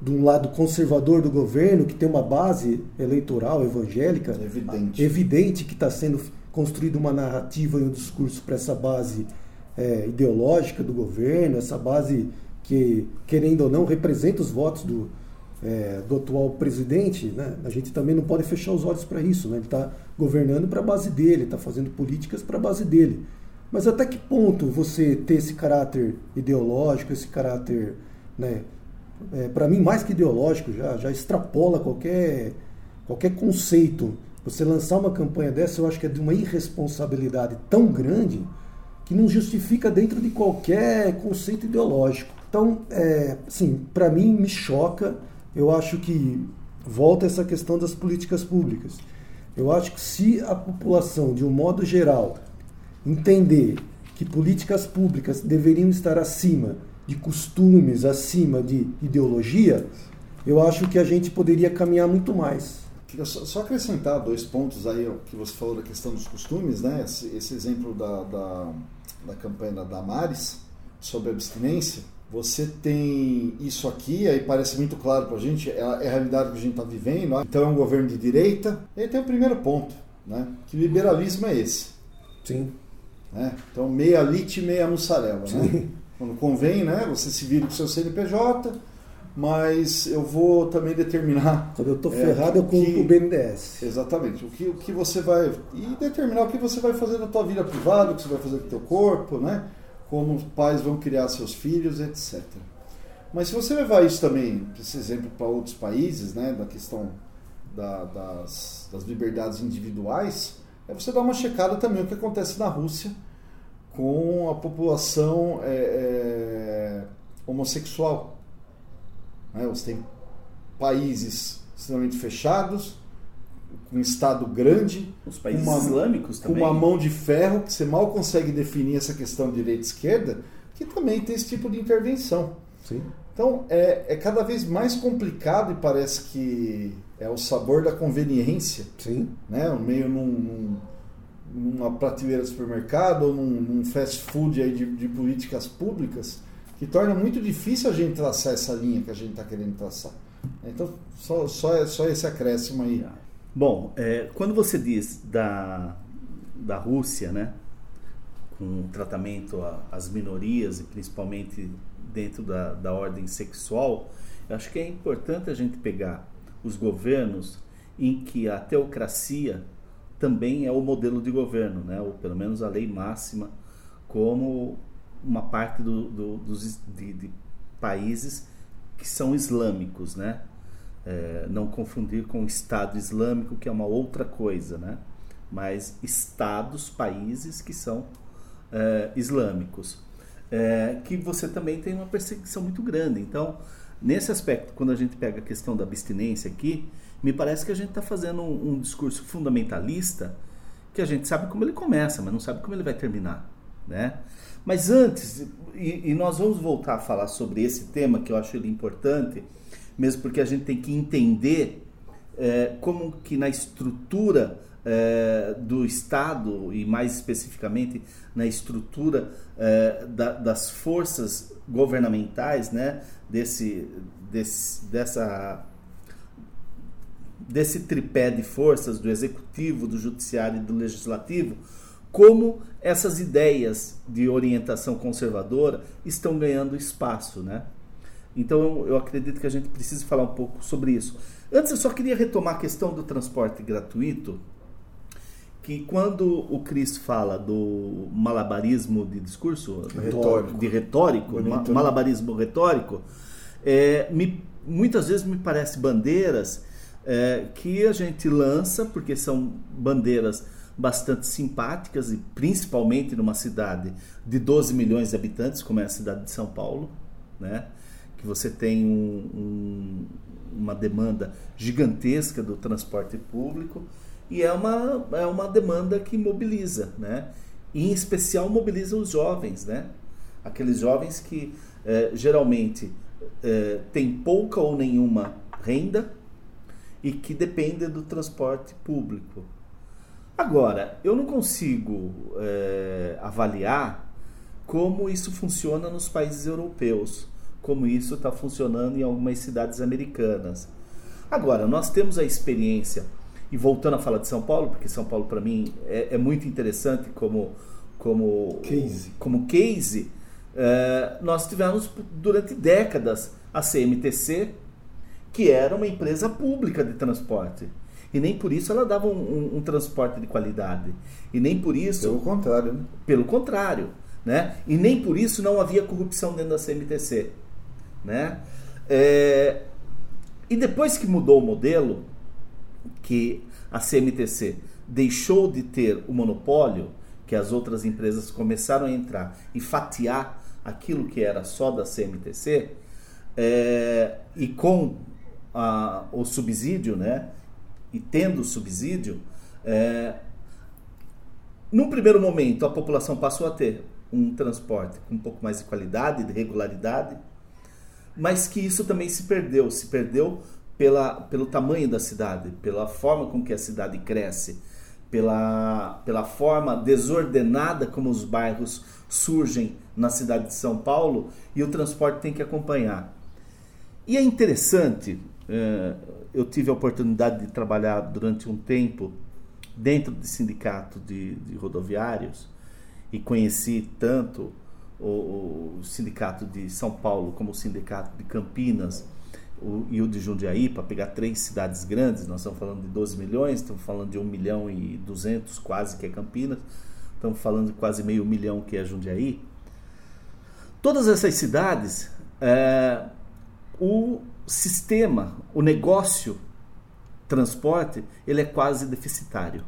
de um lado conservador do governo, que tem uma base eleitoral evangélica evidente, evidente que está sendo construída uma narrativa e um discurso para essa base é, ideológica do governo, essa base que, querendo ou não, representa os votos do, é, do atual presidente. Né? A gente também não pode fechar os olhos para isso. Né? Ele está governando para a base dele, está fazendo políticas para a base dele. Mas até que ponto você ter esse caráter ideológico, esse caráter, né, é, para mim, mais que ideológico, já, já extrapola qualquer, qualquer conceito. Você lançar uma campanha dessa, eu acho que é de uma irresponsabilidade tão grande que não justifica dentro de qualquer conceito ideológico. Então, é, assim, para mim, me choca. Eu acho que volta essa questão das políticas públicas. Eu acho que se a população, de um modo geral, entender que políticas públicas deveriam estar acima de costumes, acima de ideologia, eu acho que a gente poderia caminhar muito mais. Só acrescentar dois pontos aí que você falou da questão dos costumes, né? Esse, esse exemplo da, da, da, campanha da Damares sobre abstinência. Você tem isso aqui, aí parece muito claro para a gente, é a, é a realidade que a gente está vivendo. Então é um governo de direita. E aí tem o primeiro ponto, né? Que liberalismo é esse? Sim. Né? Então, meia lite e meia mussarela. Né? Quando convém, né? você se vira com o seu CNPJ, mas eu vou também determinar. Quando eu estou é, ferrado, eu compro o BNDES. Exatamente. O que, o que você vai. E determinar o que você vai fazer na tua vida privada, o que você vai fazer com o teu corpo, né? Como os pais vão criar seus filhos, etc. Mas se você levar isso também, esse exemplo, para outros países, né? Da questão da, das, das liberdades individuais, é você dar uma checada também o que acontece na Rússia com a população é, é, homossexual. Né? Você tem países extremamente fechados, com um Estado grande, os países uma, islâmicos também. com uma mão de ferro, que você mal consegue definir essa questão de direita e esquerda, que também tem esse tipo de intervenção. Sim. Então é, é cada vez mais complicado e parece que é o sabor da conveniência. Sim. Né? Meio num, num, numa prateleira de supermercado ou num, num fast food aí de, de políticas públicas que torna muito difícil a gente traçar essa linha que a gente está querendo traçar. Então, só, só, só esse acréscimo aí. Bom, é, quando você diz da, da Rússia, né, com tratamento às minorias e principalmente dentro da, da ordem sexual, eu acho que é importante a gente pegar os governos em que a teocracia também é o modelo de governo, né, ou pelo menos a lei máxima, como uma parte do, do, dos de, de, países que são islâmicos, né? É, não confundir com o Estado Islâmico, que é uma outra coisa, né? Mas estados, países que são é, islâmicos, é, que você também tem uma perseguição muito grande. Então, nesse aspecto, quando a gente pega a questão da abstinência aqui, me parece que a gente está fazendo um, um discurso fundamentalista que a gente sabe como ele começa, mas não sabe como ele vai terminar, né? Mas antes, e, e, nós vamos voltar a falar sobre esse tema, que eu acho ele importante, mesmo porque a gente tem que entender é, como que na estrutura é, do Estado, e mais especificamente na estrutura é, da, das forças governamentais, né, desse, desse, dessa, desse tripé de forças do Executivo, do Judiciário e do Legislativo, como essas ideias de orientação conservadora estão ganhando espaço, né? Então eu acredito que a gente precisa falar um pouco sobre isso. Antes eu só queria retomar a questão do transporte gratuito, que quando o Cris fala do malabarismo de discurso, retórico. de retórico, Bonito, né? malabarismo né? retórico, é, me, muitas vezes me parece bandeiras é, que a gente lança, porque são bandeiras bastante simpáticas e principalmente numa cidade de 12 milhões de habitantes, como é a cidade de São Paulo, né? que você tem um, um, uma demanda gigantesca do transporte público e é uma, é uma demanda que mobiliza, né? E em especial mobiliza os jovens, né? Aqueles jovens que eh, geralmente eh, têm pouca ou nenhuma renda e que dependem do transporte público. Agora, eu não consigo é, avaliar como isso funciona nos países europeus, como isso está funcionando em algumas cidades americanas. Agora, nós temos a experiência, e voltando a falar de São Paulo, porque São Paulo para mim é, é, muito interessante como, como case, como case é, nós tivemos durante décadas a CMTC, que era uma empresa pública de transporte e nem por isso ela dava um, um, um transporte de qualidade. E nem por isso. Pelo contrário, né? Pelo contrário. Né? E nem por isso não havia corrupção dentro da CMTC. Né? É... E depois que mudou o modelo, que a CMTC deixou de ter o monopólio, que as outras empresas começaram a entrar e fatiar aquilo que era só da CMTC, é... e com a, o subsídio, né? e tendo subsídio, é, num primeiro momento a população passou a ter um transporte com um pouco mais de qualidade, de regularidade, mas que isso também se perdeu, se perdeu pela, pelo tamanho da cidade, pela forma com que a cidade cresce, pela, pela forma desordenada como os bairros surgem na cidade de São Paulo e o transporte tem que acompanhar. E é interessante, é, eu tive a oportunidade de trabalhar durante um tempo dentro de sindicato de, de rodoviários e conheci tanto o, o sindicato de São Paulo como o sindicato de Campinas o, e o de Jundiaí, para pegar três cidades grandes, nós estamos falando de 12 milhões, estamos falando de 1 milhão e 200 quase que é Campinas, estamos falando de quase meio milhão que é Jundiaí. Todas essas cidades, é, o sistema, o negócio transporte, ele é quase deficitário.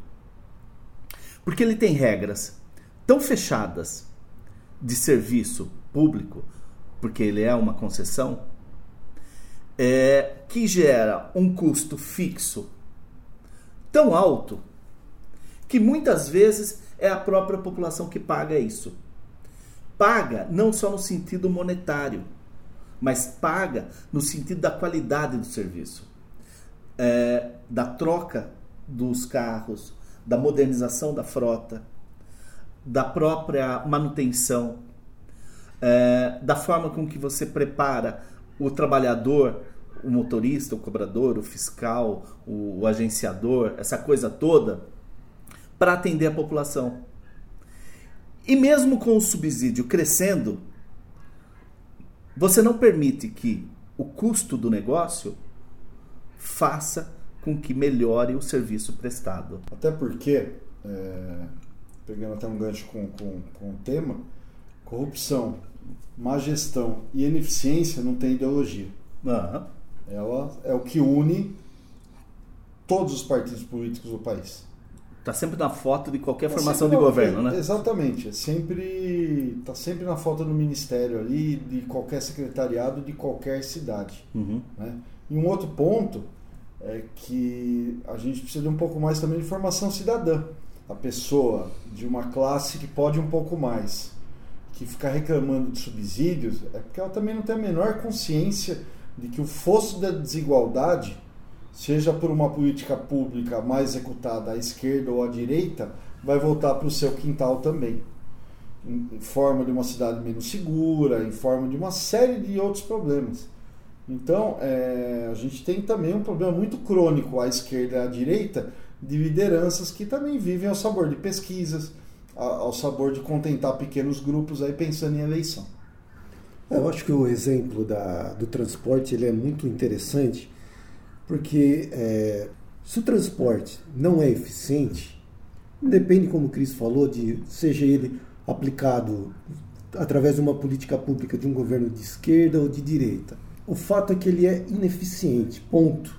Porque ele tem regras tão fechadas de serviço público, porque ele é uma concessão, é, que gera um custo fixo tão alto que muitas vezes é a própria população que paga isso. Paga não só no sentido monetário, mas paga no sentido da qualidade do serviço, é, da troca dos carros, da modernização da frota, da própria manutenção, é, da forma com que você prepara o trabalhador, o motorista, o cobrador, o fiscal, o, o agenciador, essa coisa toda, para atender a população. E mesmo com o subsídio crescendo, você não permite que o custo do negócio faça com que melhore o serviço prestado. Até porque, é, pegando até um gancho com, com, com o tema, corrupção, má gestão e ineficiência não tem ideologia. Uhum. Ela é o que une todos os partidos políticos do país. Está sempre na foto de qualquer Tá formação de na- governo, né? Exatamente. É sempre está sempre na foto do ministério ali, de qualquer secretariado de qualquer cidade. Uhum. né? E um outro ponto é que a gente precisa de um pouco mais também de formação cidadã. A pessoa de uma classe que pode um pouco mais, que ficar reclamando de subsídios, é porque ela também não tem a menor consciência de que o fosso da desigualdade, seja por uma política pública mais executada à esquerda ou à direita, vai voltar para o seu quintal também. Em forma de uma cidade menos segura, em forma de uma série de outros problemas. Então, é, a gente tem também um problema muito crônico à esquerda e à direita de lideranças que também vivem ao sabor de pesquisas, ao sabor de contentar pequenos grupos aí pensando em eleição. Eu acho que o exemplo da, do transporte ele é muito interessante, porque é, se o transporte não é eficiente, depende, como o Cris falou, de seja ele aplicado através de uma política pública de um governo de esquerda ou de direita. O fato é que ele é ineficiente, ponto.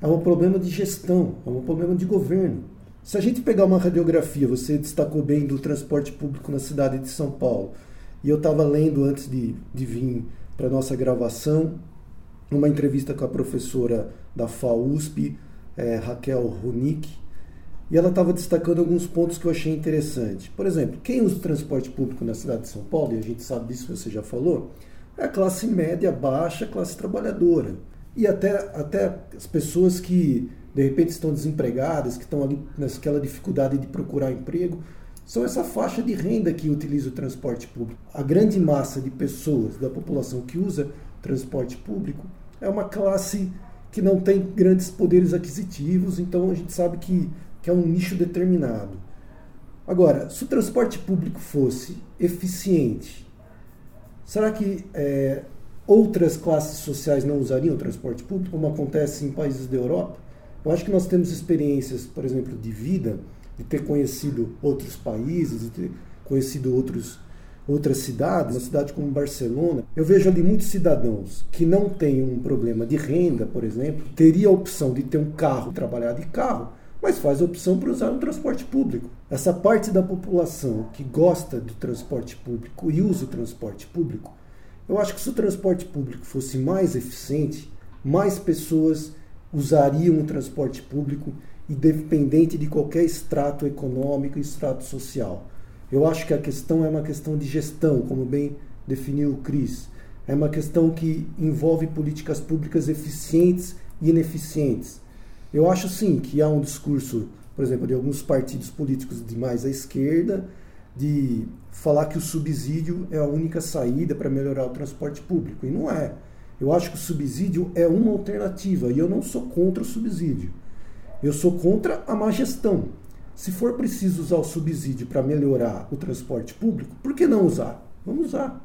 É um problema de gestão, é um problema de governo. Se a gente pegar uma radiografia, você destacou bem do transporte público na cidade de São Paulo, e eu estava lendo antes de, de vir para nossa gravação uma entrevista com a professora da FAUSP, eh, Raquel Ronick, e ela estava destacando alguns pontos que eu achei interessante. Por exemplo, quem usa o transporte público na cidade de São Paulo, e a gente sabe disso, você já falou, é a classe média, baixa, classe trabalhadora. E até, até as pessoas que de repente estão desempregadas, que estão ali naquela dificuldade de procurar emprego, são essa faixa de renda que utiliza o transporte público. A grande massa de pessoas da população que usa transporte público é uma classe que não tem grandes poderes aquisitivos, então a gente sabe que, que é um nicho determinado. Agora, se o transporte público fosse eficiente, será que é, outras classes sociais não usariam o transporte público, como acontece em países da Europa? Eu acho que nós temos experiências, por exemplo, de vida, de ter conhecido outros países, de ter conhecido outros, outras cidades, uma cidade como Barcelona. Eu vejo ali muitos cidadãos que não têm um problema de renda, por exemplo, teria a opção de ter um carro, trabalhar de carro, mas faz a opção por usar um transporte público. Essa parte da população que gosta do transporte público e usa o transporte público, eu acho que se o transporte público fosse mais eficiente, mais pessoas usariam o transporte público, independente de qualquer extrato econômico e extrato social. Eu acho que a questão é uma questão de gestão, como bem definiu o Cris. É uma questão que envolve políticas públicas eficientes e ineficientes. Eu acho sim que há um discurso, por exemplo, de alguns partidos políticos de mais à esquerda, de falar que o subsídio é a única saída para melhorar o transporte público. E não é. Eu acho que o subsídio é uma alternativa e eu não sou contra o subsídio. Eu sou contra a má gestão. Se for preciso usar o subsídio para melhorar o transporte público, por que não usar? Vamos usar.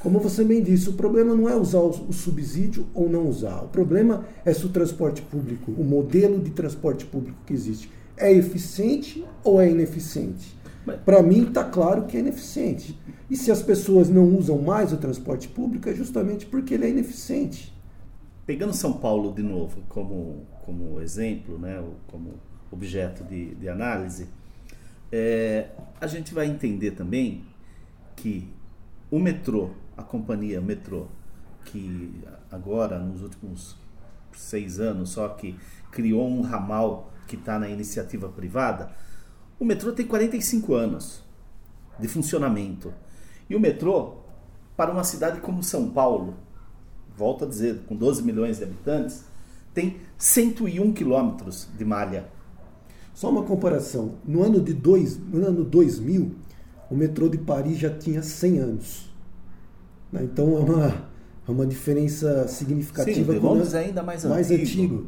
Como você bem disse, o problema não é usar o subsídio ou não usar. O problema é se o transporte público, o modelo de transporte público que existe, é eficiente ou é ineficiente. Para mim está claro que é ineficiente. E se as pessoas não usam mais o transporte público é justamente porque ele é ineficiente. Pegando São Paulo de novo como, como exemplo, né, como objeto de, de análise, é, a gente vai entender também que o metrô, a companhia metrô, que agora nos últimos seis anos só que criou um ramal que está na iniciativa privada, o metrô tem 45 anos de funcionamento. E o metrô, para uma cidade como São Paulo, volto a dizer, com 12 milhões de habitantes, tem 101 quilômetros de malha. Só uma comparação. No ano, de dois, no ano 2000, o metrô de Paris já tinha 100 anos. Né? Então é uma, é uma diferença significativa. Sim, Londres é ainda mais, mais antigo. antigo.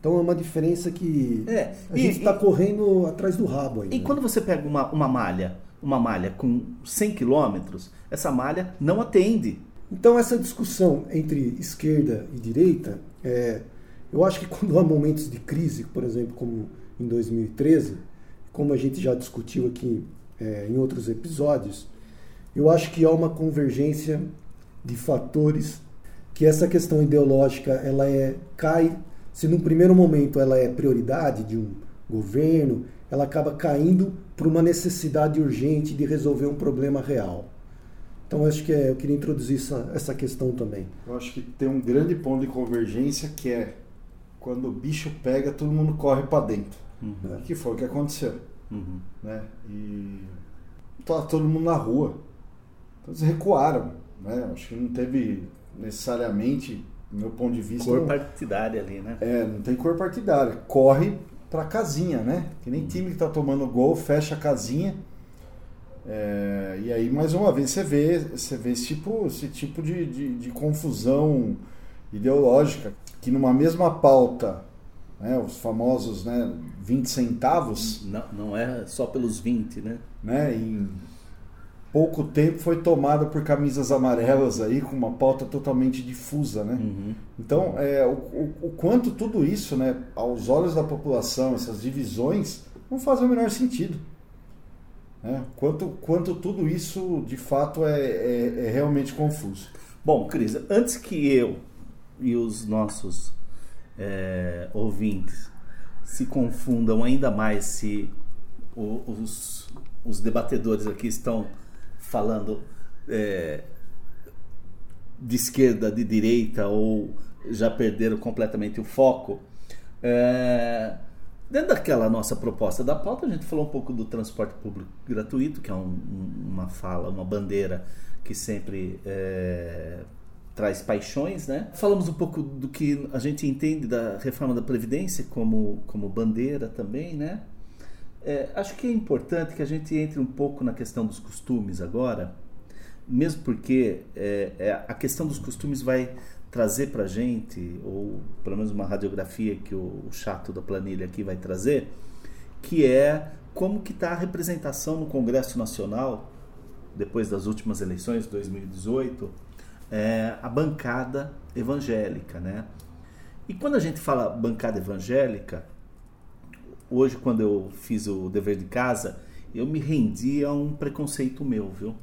Então é uma diferença que é. a e, gente está correndo atrás do rabo aí. E quando você pega uma, uma malha, uma malha com 100 quilômetros, essa malha não atende. Então essa discussão entre esquerda e direita, é, eu acho que quando há momentos de crise, por exemplo, como em 2013, como a gente já discutiu aqui é, em outros episódios, eu acho que há uma convergência de fatores que essa questão ideológica ela é cai se no primeiro momento ela é prioridade de um governo, ela acaba caindo por uma necessidade urgente de resolver um problema real. Então acho que é, eu queria introduzir essa, essa questão também. Eu acho que tem um grande ponto de convergência que é quando o bicho pega, todo mundo corre para dentro. Uhum. Que foi o que aconteceu. Uhum. Né? E tá todo mundo na rua. Então eles recuaram. Né? Acho que não teve necessariamente do meu ponto de vista. Cor partidária ali, né? É, não tem cor partidária. Corre pra casinha, né? Que nem time que tá tomando gol, fecha a casinha. É, e aí, mais uma vez, você vê, você vê esse tipo, esse tipo de, de, de confusão ideológica. Que numa mesma pauta, né, os famosos né, 20 centavos. Não, não é só pelos 20, né? né em, pouco tempo foi tomada por camisas amarelas aí, com uma pauta totalmente difusa, né? Uhum. Então, é, o, o, o, quanto tudo isso, né, aos olhos da população, essas divisões, não fazem o menor sentido. Né? Quanto, quanto tudo isso, de fato, é, é, é realmente confuso. Bom, Cris, antes que eu e os nossos é, ouvintes se confundam ainda mais se os, os debatedores aqui estão falando é, de esquerda, de direita ou já perderam completamente o foco. É, dentro daquela nossa proposta da pauta, a gente falou um pouco do transporte público gratuito, que é um, uma fala, uma bandeira que sempre é, traz paixões, né? Falamos um pouco do que a gente entende da reforma da Previdência como, como bandeira também, né? É, acho que é importante que a gente entre um pouco na questão dos costumes agora, mesmo porque é, é, a questão dos costumes vai trazer para a gente, ou pelo menos uma radiografia que o, o chato da planilha aqui vai trazer, que é como que está a representação no Congresso Nacional, depois das últimas eleições, 2018, é, a bancada evangélica, né? E quando a gente fala bancada evangélica, hoje quando eu fiz o dever de casa, eu me rendi a um preconceito meu, viu?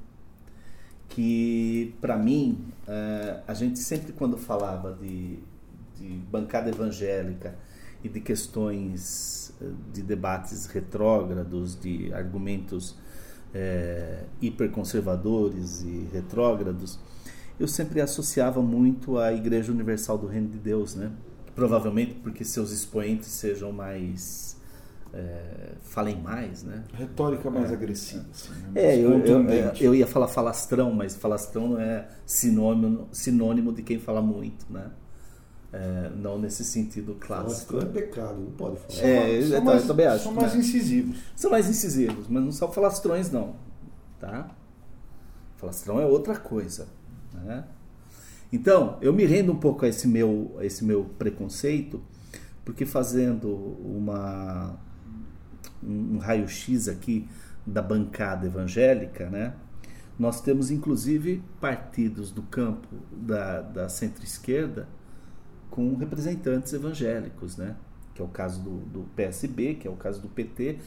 Que para mim, é, a gente sempre quando falava de, de bancada evangélica e de questões eh, de debates retrógrados, de argumentos é, hiperconservadores e retrógrados, eu sempre associava muito à Igreja Universal do Reino de Deus, né? Provavelmente porque seus expoentes sejam mais é, falem mais, né? Retórica mais é. agressiva. Assim, né? É, eu, eu, eu, ia falar falastrão, mas falastrão não é sinônimo, sinônimo de quem fala muito, né? É, não nesse sentido clássico. Falastrão é pecado, não pode falar. É, são, mais, eu também acho. São mais né? incisivos. São mais incisivos, mas não são falastrões, não. Tá? Falastrão é outra coisa. Né? Então, eu me rendo um pouco a esse meu, a esse meu preconceito, porque fazendo uma um, raio-x aqui da bancada evangélica, né? Nós temos inclusive partidos do campo da, da centro-esquerda com representantes evangélicos, né? Que é o caso do, do PSB, que é o caso do PT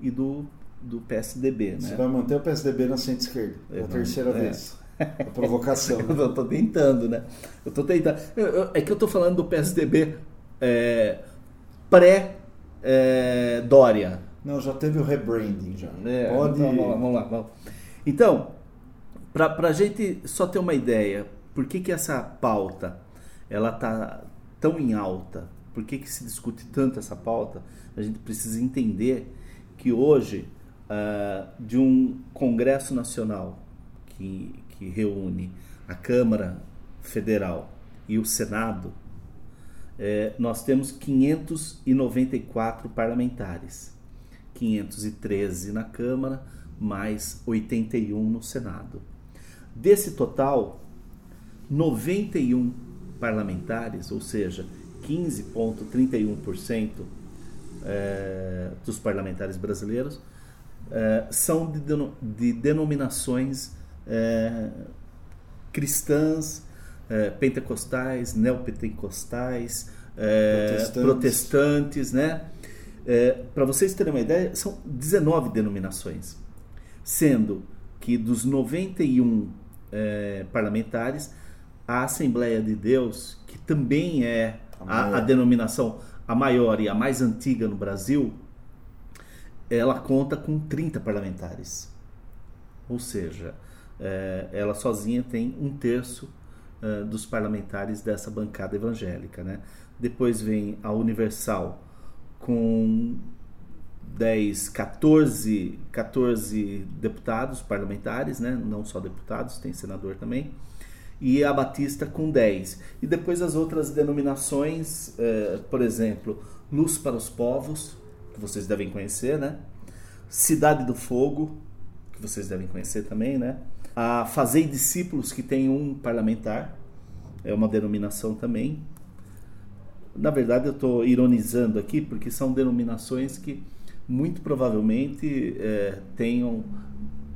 e do, do PSDB, né? Você vai manter o PSDB na centro-esquerda, é a terceira é. vez. A provocação. Né? eu tô tentando, né? Eu tô tentando. Eu, eu, é que eu tô falando do PSDB é, pré-Dória. É, Não, já teve o rebranding já. É, Pode... Então, vamos lá, vamos lá. Vamos. Então, para a gente só ter uma ideia, por que, que essa pauta ela tá tão em alta? Por que, que se discute tanto essa pauta? A gente precisa entender que hoje, uh, de um Congresso Nacional que, que reúne a Câmara Federal e o Senado, é, nós temos 594 parlamentares, 513 na Câmara, mais 81 no Senado. Desse total, 91 parlamentares, ou seja, 15,31% é, dos parlamentares brasileiros, é, são de, de denominações é, cristãs, é, pentecostais, neopentecostais, é, protestantes. protestantes, né? É, Para vocês terem uma ideia, são 19 denominações, sendo que dos 91 é, parlamentares, a Assembleia de Deus, que também é a, a, denominação a maior e a mais antiga no Brasil, ela conta com 30 parlamentares. Ou seja, é, ela sozinha tem um terço é, dos parlamentares dessa bancada evangélica. Né? Depois vem a Universal com 10, 14, 14 deputados parlamentares, né? não só deputados, tem senador também, e a Batista com 10. E depois as outras denominações, por exemplo, Luz para os Povos, que vocês devem conhecer, né? Cidade do Fogo, que vocês devem conhecer também, né? A Fazei Discípulos, que tem um parlamentar, é uma denominação também. Na verdade, eu estou ironizando aqui, porque são denominações que muito provavelmente é, tenham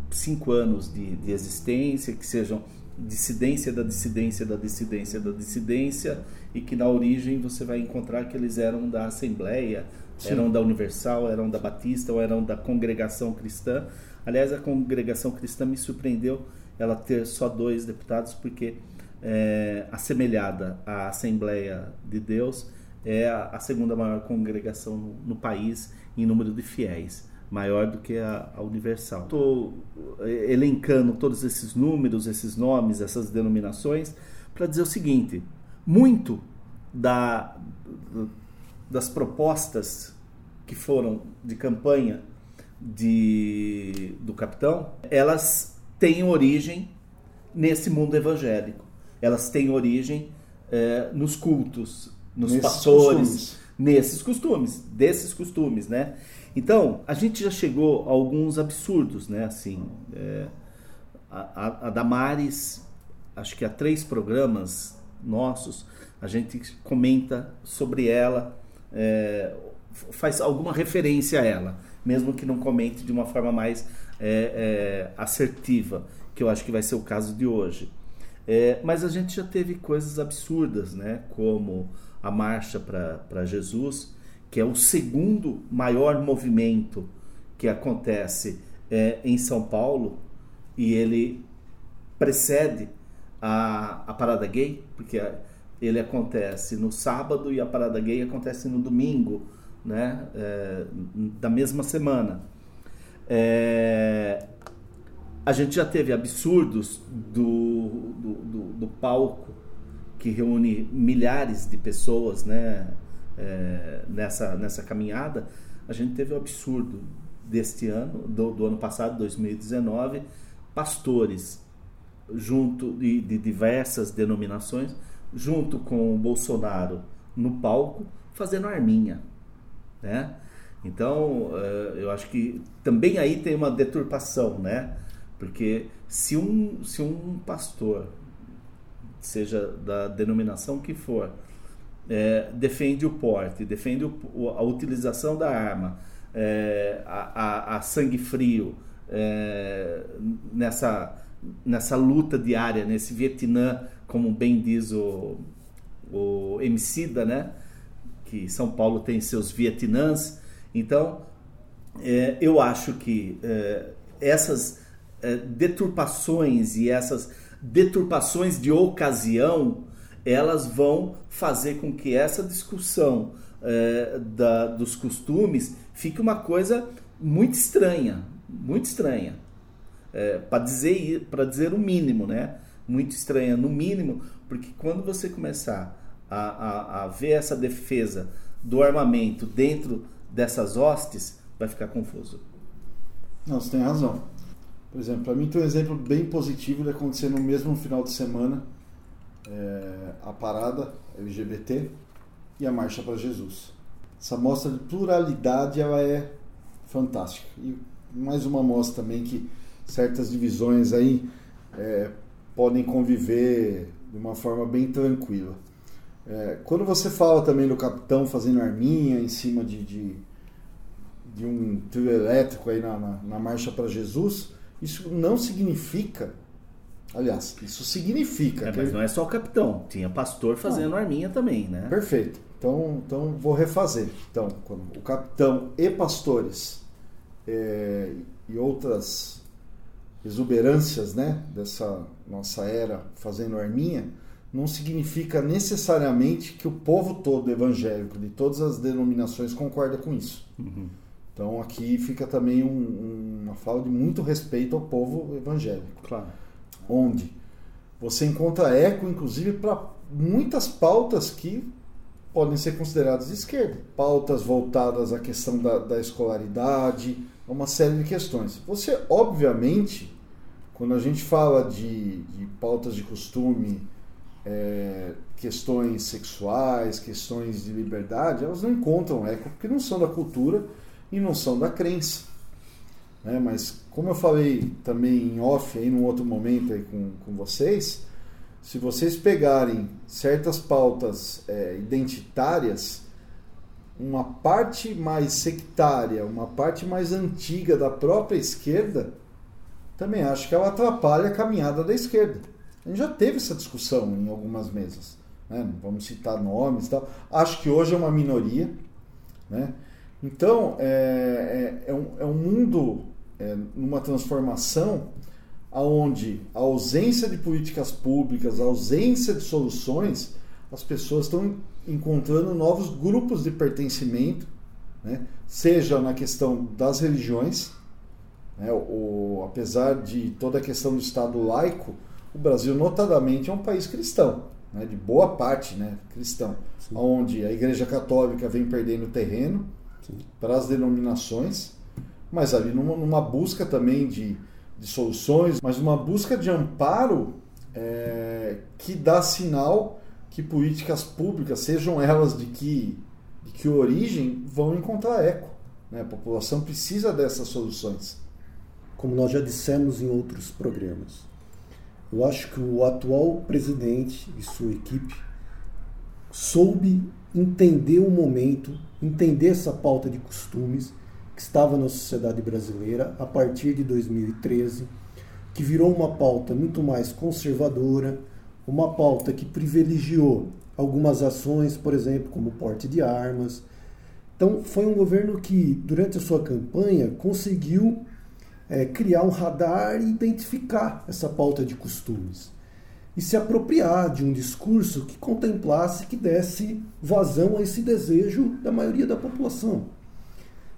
cinco anos de, de existência, que sejam dissidência da dissidência da dissidência da dissidência e que na origem você vai encontrar que eles eram da Assembleia, Sim. eram da Universal, eram da Batista ou eram da Congregação Cristã. Aliás, a Congregação Cristã me surpreendeu ela ter só dois deputados porque é, assemelhada à Assembleia de Deus é a, segunda maior congregação no, país em número de fiéis, maior do que a, a Universal. Estou eh, elencando todos esses números, esses nomes, essas denominações, para dizer o seguinte: muito da, das propostas que foram de campanha de, do capitão, elas têm origem nesse mundo evangélico. Elas têm origem é, nos cultos, nos Nesses pastores, costumes nesses costumes, desses costumes, né? Então, a gente já chegou a alguns absurdos, né? Assim, é, a, a, Damares, acho que há três programas nossos, a gente comenta sobre ela, é, faz alguma referência a ela, mesmo que não comente de uma forma mais é, é assertiva, que eu acho que vai ser o caso de hoje. É, mas a gente já teve coisas absurdas, né? Como a Marcha para Jesus, que é o segundo maior movimento que acontece é, em São Paulo e ele precede a, a Parada Gay, porque ele acontece no sábado e a Parada Gay acontece no domingo, né, é, da mesma semana. É, a gente já teve absurdos do, do, do, do palco que reúne milhares de pessoas né, é, nessa, nessa caminhada, a gente teve o absurdo deste ano, do, do ano passado, 2019, pastores junto de, de diversas denominações, junto com o Bolsonaro no palco, fazendo arminha, né? Então, é, eu acho que também aí tem uma deturpação, né? Porque se um, se um pastor seja da denominação que for, é, defende o porte, defende o, a utilização da arma, é, a, a, a, sangue frio é, nessa, nessa luta diária, nesse Vietnã, como bem diz o, o Emicida, né? Que São Paulo tem seus Vietnãs. Então, é, eu acho que é, essas é, deturpações e essas deturpações de ocasião, elas vão fazer com que essa discussão é, da, dos costumes fique uma coisa muito estranha, muito estranha, é, para dizer para dizer o mínimo, né? Muito estranha no mínimo, porque quando você começar a, a, a ver essa defesa do armamento dentro dessas hostes, vai ficar confuso. Não, você tem razão. Por exemplo, para mim tem um exemplo bem positivo de acontecer no mesmo final de semana é, a parada LGBT e a Marcha para Jesus. Essa mostra de pluralidade ela é fantástica. E mais uma mostra também que certas divisões aí é, podem conviver de uma forma bem tranquila. É, quando você fala também do capitão fazendo arminha em cima de, de, de um trio elétrico aí na, na, na marcha para Jesus, isso não significa Aliás, isso significa. É, mas não é só o capitão, tinha pastor fazendo não. arminha também, né? Perfeito. Então, então vou refazer. Então, quando o capitão e pastores é, e outras exuberâncias, né, dessa nossa era fazendo arminha, não significa necessariamente que o povo todo evangélico de todas as denominações concorda com isso. Uhum. Então aqui fica também um, um, uma fala de muito respeito ao povo evangélico. Claro. Onde você encontra eco, inclusive, para muitas pautas que podem ser consideradas de esquerda. Pautas voltadas à questão da, da escolaridade, uma série de questões. Você, obviamente, quando a gente fala de, de pautas de costume, é, questões sexuais, questões de liberdade, elas não encontram eco porque não são da cultura e não são da crença. Né? Mas, como eu falei também em off, aí num outro momento aí com, com vocês, se vocês pegarem certas pautas é, identitárias, uma parte mais sectária, uma parte mais antiga da própria esquerda, também acho que ela atrapalha a caminhada da esquerda. A gente já teve essa discussão em algumas mesas. Né? Vamos citar nomes e tal. Acho que hoje é uma minoria. Né? Então, é, é, é, um, é um mundo é, numa transformação aonde a ausência de políticas públicas, a ausência de soluções, as pessoas estão encontrando novos grupos de pertencimento, né? seja na questão das religiões, né? o, apesar de toda a questão do Estado laico, o Brasil notadamente é um país cristão, né? de boa parte né? cristão, Sim. onde a Igreja Católica vem perdendo terreno Sim. para as denominações, mas ali numa, numa busca também de de soluções, mas uma busca de amparo é, que dá sinal que políticas públicas, sejam elas de que, de que origem, vão encontrar eco. Né? A população precisa dessas soluções. Como nós já dissemos em outros programas, eu acho que o atual presidente e sua equipe soube entender o momento, entender essa pauta de costumes que estava na sociedade brasileira a partir de 2013, que virou uma pauta muito mais conservadora, uma pauta que privilegiou algumas ações, por exemplo, como porte de armas. Então, foi um governo que, durante a sua campanha, conseguiu é, criar um radar e identificar essa pauta de costumes e se apropriar de um discurso que contemplasse, que desse vazão a esse desejo da maioria da população.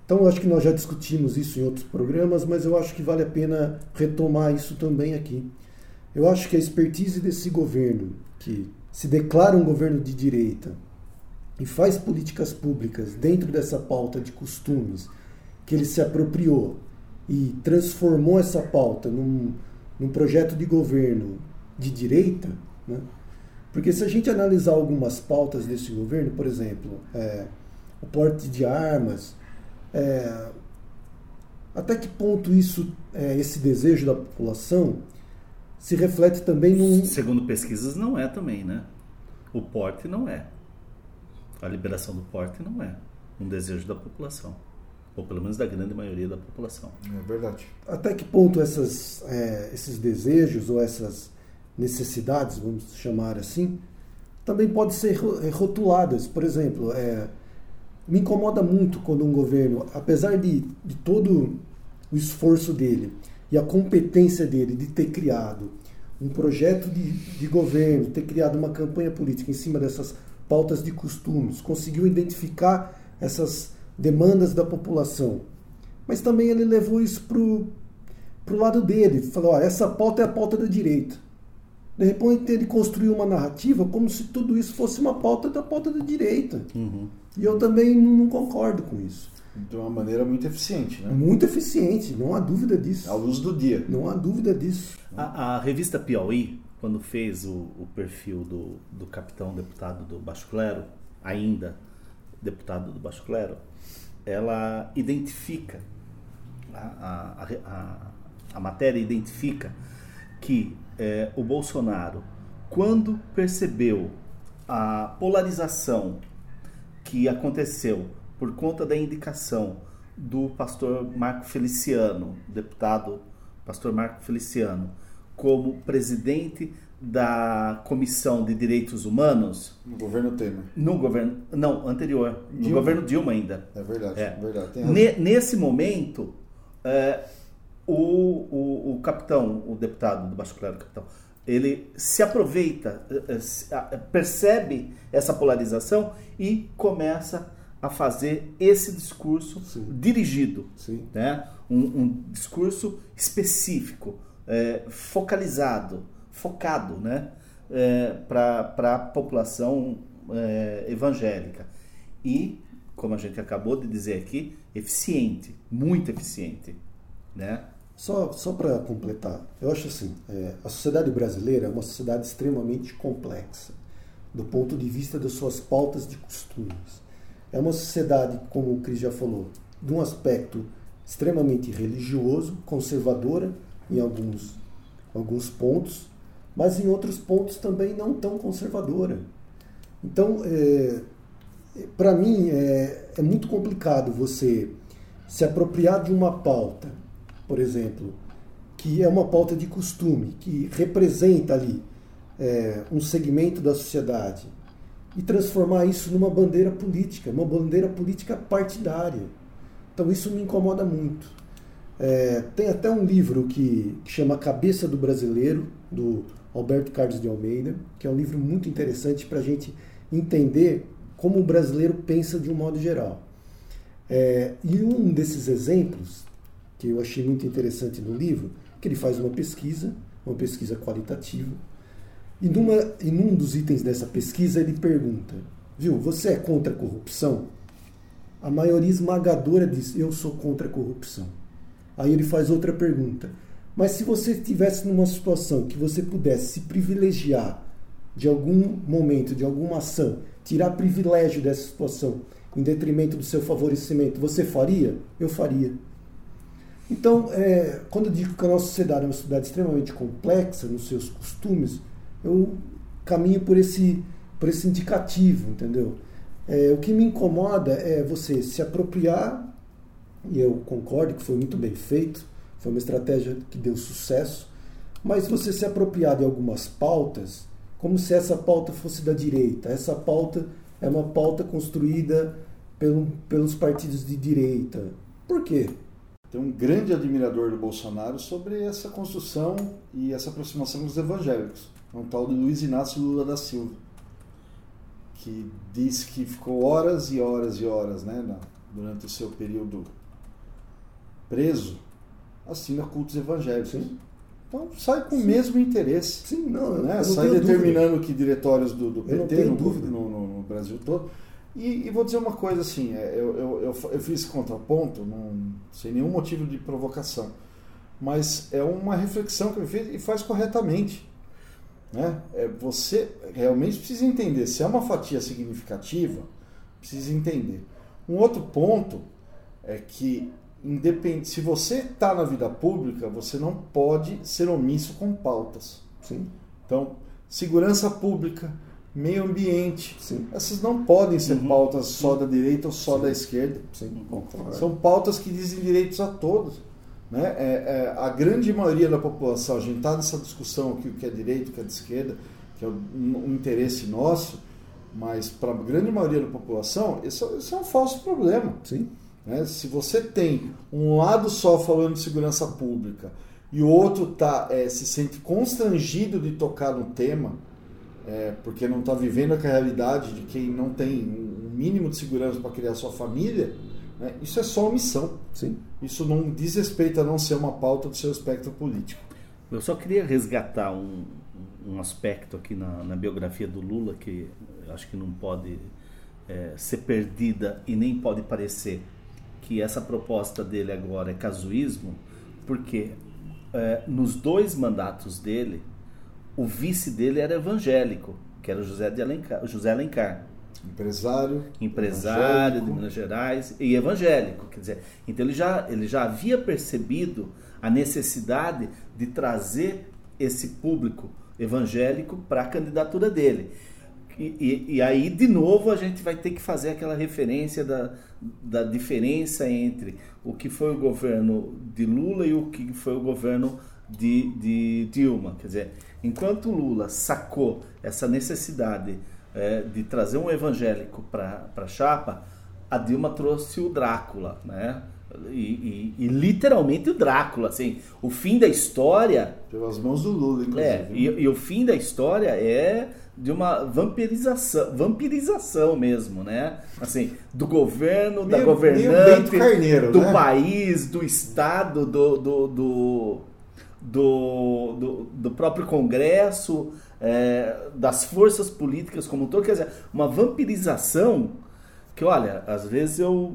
Então, eu acho que nós já discutimos isso em outros programas, mas eu acho que vale a pena retomar isso também aqui. Eu acho que a expertise desse governo, que se declara um governo de direita e faz políticas públicas dentro dessa pauta de costumes, que ele se apropriou e transformou essa pauta num, num projeto de governo de direita, né? porque se a gente analisar algumas pautas desse governo, por exemplo, é, o porte de armas, é, até que ponto isso, é, esse desejo da população, se reflete também num. Segundo pesquisas, não é também, né? O porte não é. A liberação do porte não é um desejo da população. Ou pelo menos da grande maioria da população. É verdade. Até que ponto essas, é, esses desejos ou essas necessidades, vamos chamar assim, também podem ser é, rotuladas? Por exemplo, é, me incomoda muito quando um governo, apesar de, de todo o esforço dele e a competência dele de ter criado um projeto de, de governo, ter criado uma campanha política em cima dessas pautas de costumes, conseguiu identificar essas demandas da população, mas também ele levou isso pro pro lado dele, falou, ó, essa pauta é a pauta da direita. De repente ele construiu uma narrativa como se tudo isso fosse uma pauta da pauta da direita. E eu também não concordo com isso. De uma maneira muito eficiente, né? muito eficiente, não há dúvida disso. À luz do dia. Não há dúvida disso. A, a revista Piauí, quando fez o, o perfil do, do capitão deputado do Baixo Clero, ainda deputado do Baixo Clero, ela identifica, a, a, a, a matéria identifica que eh, o Bolsonaro, quando percebeu a polarização que aconteceu por conta da indicação do pastor Marco Feliciano, deputado pastor Marco Feliciano, como presidente da Comissão de Direitos Humanos No governo Temer. no governo, não, anterior, no Dilma. governo Dilma ainda. É verdade, É. verdade. Ne- nesse momento, é, o, o, o capitão, o deputado do Baixo Clero, capitão, ele se aproveita, eh, se- a- percebe essa polarização e começa a fazer esse discurso Sim. dirigido, Sim. né? um, um discurso específico, eh, focalizado, focado né? para a população eh, evangélica. E, como a gente acabou de dizer aqui, eficiente, muito eficiente. Né? Só, só para completar, eu acho assim, é, a sociedade brasileira é uma sociedade extremamente complexa, do ponto de vista das suas pautas de costumes. É uma sociedade, como o Cris já falou, de um aspecto extremamente religioso, conservadora em alguns, alguns pontos, mas em outros pontos também não tão conservadora. Então, é, para mim, é, é muito complicado você se apropriar de uma pauta, por exemplo, que é uma pauta de costume, que representa ali é, um segmento da sociedade, e transformar isso numa bandeira política, uma bandeira política partidária. Então isso me incomoda muito. É, tem até um livro que, que chama Cabeça do Brasileiro, do Alberto Carlos de Almeida, que é um livro muito interessante para a gente entender como o brasileiro pensa de um modo geral. É, e um desses exemplos, que eu achei muito interessante no livro, que ele faz uma pesquisa, uma pesquisa qualitativa, e numa, em um dos itens dessa pesquisa ele pergunta, viu, você é contra a corrupção? A maioria esmagadora diz, eu sou contra a corrupção. Aí ele faz outra pergunta, mas se você estivesse numa situação que você pudesse se privilegiar de algum momento, de alguma ação, tirar privilégio dessa situação em detrimento do seu favorecimento, você faria? Eu faria. Então, é, quando eu digo que a nossa sociedade é uma sociedade extremamente complexa nos seus costumes, eu caminho por esse, por esse indicativo, entendeu? É, o que me incomoda é você se apropriar, e eu concordo que foi muito bem feito, foi uma estratégia que deu sucesso, mas você se apropriar de algumas pautas, como se essa pauta fosse da direita. Essa pauta é uma pauta construída pelo, pelos partidos de direita. Por quê? Tem um grande admirador do Bolsonaro sobre essa construção e essa aproximação com os evangélicos. É um tal de Luiz Inácio Lula da Silva, que diz que ficou horas e horas e horas, né, durante o seu período preso, assistindo a cultos evangélicos. Sim. Então sai com o mesmo interesse. Sim, não, né? não Sai determinando que diretórios do, do PT no, dúvida. no- no- Brasil todo. E, e vou dizer uma coisa assim, é, eu, eu, eu, eu fiz esse contraponto sem nenhum motivo de provocação, mas é uma reflexão que eu fiz e faz corretamente. Né? É, você realmente precisa entender, se é uma fatia significativa, precisa entender. Um outro ponto é que independ... se você está na vida pública, você não pode ser omisso com pautas. Sim. Então, segurança pública, meio ambiente. Sim. Essas não podem ser Uhum. pautas só da direita ou só da esquerda. Sim. São pautas que dizem direitos a todos. Né? É, é, a grande maioria da população, a gente está nessa discussão aqui, o que é direito, o que é de esquerda, que é um, um interesse nosso, mas para a grande maioria da população, isso, isso é um falso problema. Sim. Né? Se você tem um lado só falando de segurança pública e o outro tá, é, se sente constrangido de tocar no tema, é, porque não está vivendo a realidade de quem não tem um mínimo de segurança para criar sua família, né? isso é só omissão. Sim. Isso não diz respeito a não ser uma pauta do seu espectro político. Eu só queria resgatar um, um aspecto aqui na, na biografia do Lula que eu acho que não pode é, ser perdida e nem pode parecer que essa proposta dele agora é casuísmo, porque é, nos dois mandatos dele, o vice dele era evangélico, que era José, de Alencar, José Alencar Empresário, empresário de evangélico. Minas Gerais e evangélico, quer dizer, então ele já, ele já havia percebido a necessidade de trazer esse público evangélico para a candidatura dele. E, e- e aí, de novo, a gente vai ter que fazer aquela referência da, da diferença entre o que foi o governo de Lula e o que foi o governo de, de Dilma. Quer dizer, enquanto Lula sacou essa necessidade eh, de trazer um evangélico para a chapa, a Dilma trouxe o Drácula, né? E, e- e literalmente o Drácula, assim, o fim da história pelas mãos do Lula, inclusive. é, e, e o fim da história é de uma vampirização, vampirização mesmo, né? Assim, do governo, da Meio- governante, Carneiro, do né? país, do estado, do, do, do, do, do- do próprio Congresso, é, das forças políticas como um todo. Quer dizer, uma vampirização que, olha, às vezes eu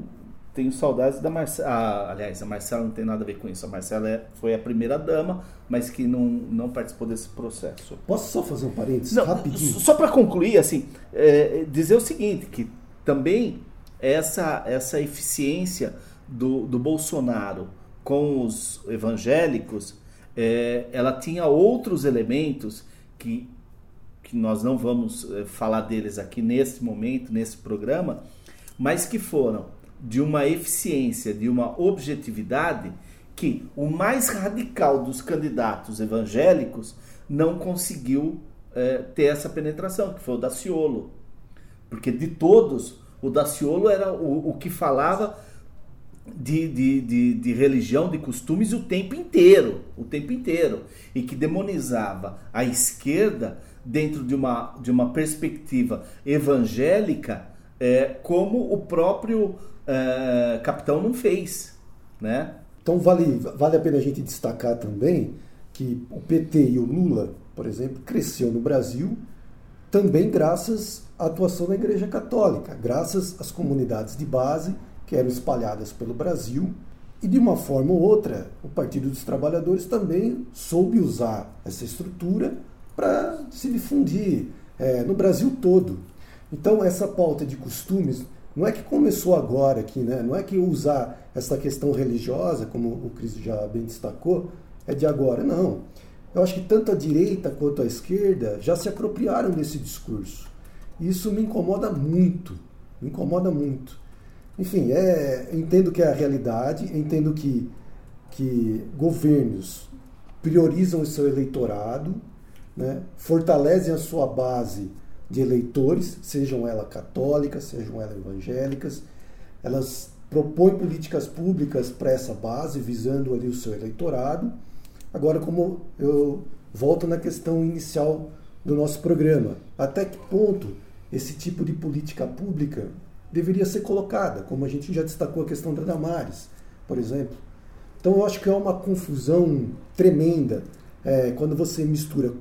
tenho saudades da Marcela. aliás, a Marcela não tem nada a ver com isso. A Marcela é- foi a primeira dama, mas que não, não participou desse processo. Posso só fazer um parênteses Não, rapidinho? Só para concluir, assim, é, dizer o seguinte, que também essa, essa eficiência do, do Bolsonaro com os evangélicos, é, ela tinha outros elementos que, que nós não vamos é, falar deles aqui nesse momento, nesse programa, mas que foram de uma eficiência, de uma objetividade que o mais radical dos candidatos evangélicos não conseguiu eh, ter essa penetração, que foi o Daciolo. Porque de todos, o Daciolo era o, o que falava de, de, de, de religião, de costumes o tempo inteiro, o tempo inteiro, e que demonizava a esquerda dentro de uma, de uma perspectiva evangélica, eh, como o próprio eh, capitão não fez, né? Então vale, vale a pena a gente destacar também que o PT e o Lula, por exemplo, cresceu no Brasil também graças à atuação da Igreja Católica, graças às comunidades de base que eram espalhadas pelo Brasil. E de uma forma ou outra, o Partido dos Trabalhadores também soube usar essa estrutura para se difundir eh, no Brasil todo. Então, essa pauta de costumes não é que começou agora aqui, né? não é que usar essa questão religiosa, como o Cris já bem destacou, é de agora. Não. Eu acho que tanto a direita quanto a esquerda já se apropriaram desse discurso. Isso me incomoda muito, me incomoda muito. Enfim, é, entendo que é a realidade, entendo que, que governos priorizam o seu eleitorado, né, fortalecem a sua base de eleitores, sejam elas católicas, sejam elas evangélicas, elas propõem políticas públicas para essa base, visando ali o seu eleitorado. Agora, como eu volto na questão inicial do nosso programa, até que ponto esse tipo de política pública deveria ser colocada, como a gente já destacou a questão da Damares, por exemplo. Então, eu acho que é uma confusão tremenda é, quando você mistura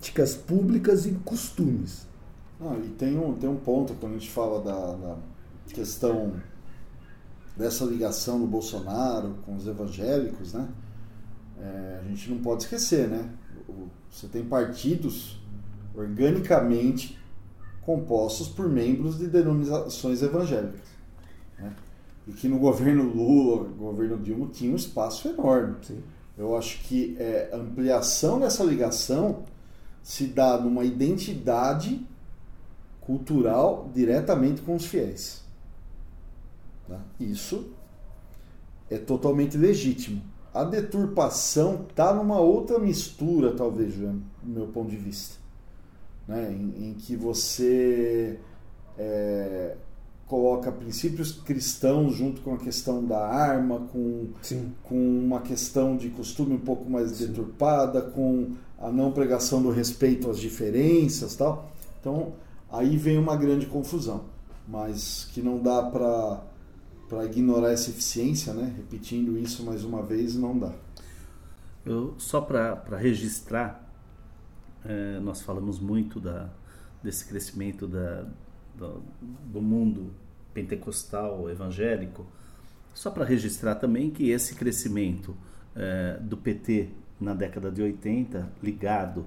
políticas públicas e costumes. Não, e tem um, tem um ponto quando a gente fala da, da questão dessa ligação do Bolsonaro com os evangélicos, né? É, a gente não pode esquecer, né? Você tem partidos organicamente compostos por membros de denominações evangélicas. Né? E que no governo Lula, governo Dilma, tinha um espaço enorme. Sim. Eu acho que é, a ampliação dessa ligação se dá numa identidade cultural diretamente com os fiéis. Tá? Isso é totalmente legítimo. A deturpação está numa outra mistura, talvez, do meu ponto de vista. Né? Em, em que você é, coloca princípios cristãos junto com a questão da arma, com, com uma questão de costume um pouco mais Sim. deturpada, com a não pregação do respeito às diferenças tal. Então, aí vem uma grande confusão, mas que não dá para para ignorar essa eficiência, né? Repetindo isso mais uma vez, não dá. Eu, só para registrar, é, nós falamos muito da, desse crescimento da, do, do mundo pentecostal evangélico, só para registrar também que esse crescimento é, do PT na década de 80, ligado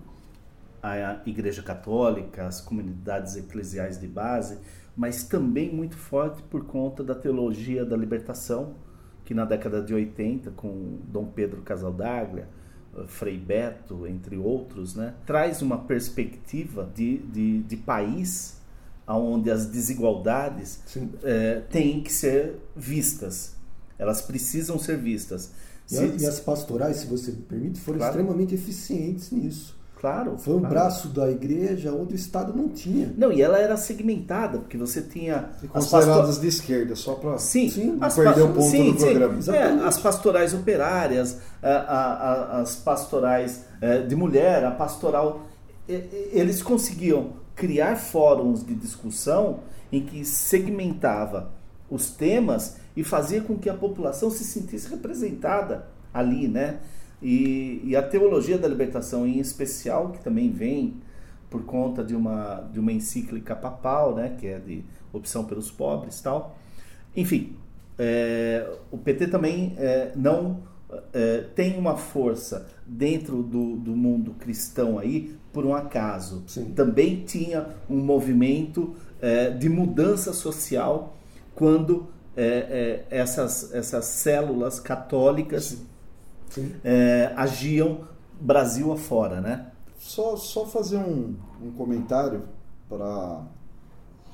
à Igreja Católica, às comunidades eclesiais de base, mas também muito forte por conta da teologia da libertação, que na década de 80, com Dom Pedro Casaldaglia, Frei Beto, entre outros, né, traz uma perspectiva de, de, de país onde as desigualdades é, têm que ser vistas. Elas precisam ser vistas. E, se, e as pastorais, se você me permite, foram claro. extremamente eficientes nisso. Claro. Foi um claro. braço da igreja onde o Estado não tinha. Não, e ela era segmentada, porque você tinha. E consideradas pastor... de esquerda, só para sim, sim, não perder o ponto sim, do programa. É, as pastorais operárias, a, a, a, as pastorais é, de mulher, a pastoral. Eles conseguiam criar fóruns de discussão em que segmentava os temas e fazia com que a população se sentisse representada ali, né? E, e, a teologia da libertação em especial, que também vem por conta de uma, de uma encíclica papal, né? Que é de opção pelos pobres tal. Enfim, é, o PT também é, não é, tem uma força dentro do, do mundo cristão aí por um acaso. Sim. Também tinha um movimento é, de mudança social quando é, é, essas, essas células católicas Sim. Sim. É, agiam Brasil afora, né? Só, só fazer um, um comentário para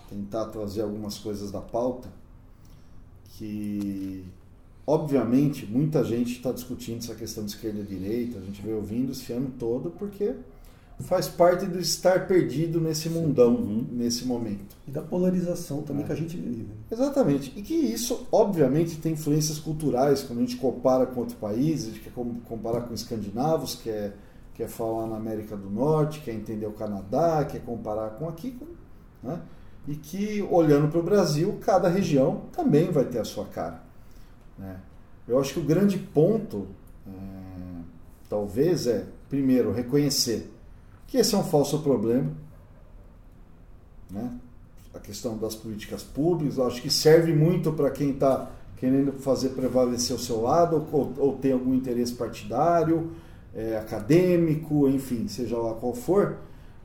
tentar trazer algumas coisas da pauta que obviamente muita gente está discutindo essa questão de esquerda e direita, a gente vem ouvindo esse ano todo porque faz parte do estar perdido nesse mundão, uhum. nesse momento. E da polarização também é. que a gente vive. Exatamente. E que isso, obviamente, tem influências culturais, quando a gente compara com outros países, a gente quer comparar com escandinavos, quer, quer falar na América do Norte, quer entender o Canadá, quer comparar com aqui. Né? E que, olhando para o Brasil, cada região também vai ter a sua cara. Né? Eu acho que o grande ponto, é, talvez, é, primeiro, reconhecer que esse é um falso problema. Né? A questão das políticas públicas, acho que serve muito para quem está querendo fazer prevalecer o seu lado ou, ou tem algum interesse partidário, é, acadêmico, enfim, seja lá qual for,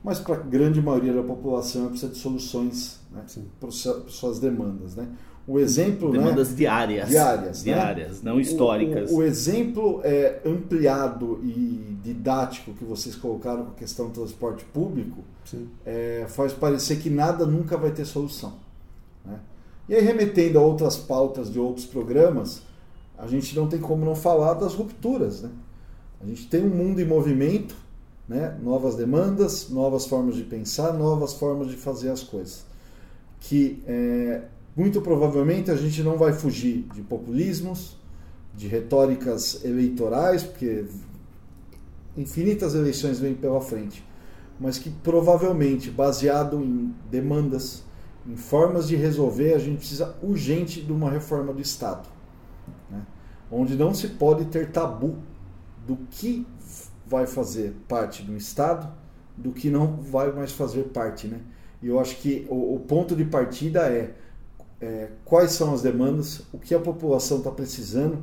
mas para a grande maioria da população precisa de soluções né, para suas demandas. Né? O exemplo. Demandas né, diárias. Diárias. Diárias, né? não históricas. O, o, o, exemplo é, ampliado e didático que vocês colocaram com a questão do transporte público é, faz parecer que nada nunca vai ter solução. Né? E aí, remetendo a outras pautas de outros programas, a gente não tem como não falar das rupturas. Né? A gente tem um mundo em movimento, né? novas demandas, novas formas de pensar, novas formas de fazer as coisas. Que é, muito provavelmente a gente não vai fugir de populismos, de retóricas eleitorais, porque infinitas eleições vêm pela frente, mas que provavelmente, baseado em demandas, em formas de resolver, a gente precisa urgente de uma reforma do Estado, né? onde não se pode ter tabu do que vai fazer parte do Estado, do que não vai mais fazer parte. Né? E eu acho que o, o ponto de partida é é, quais são as demandas, o que a população está precisando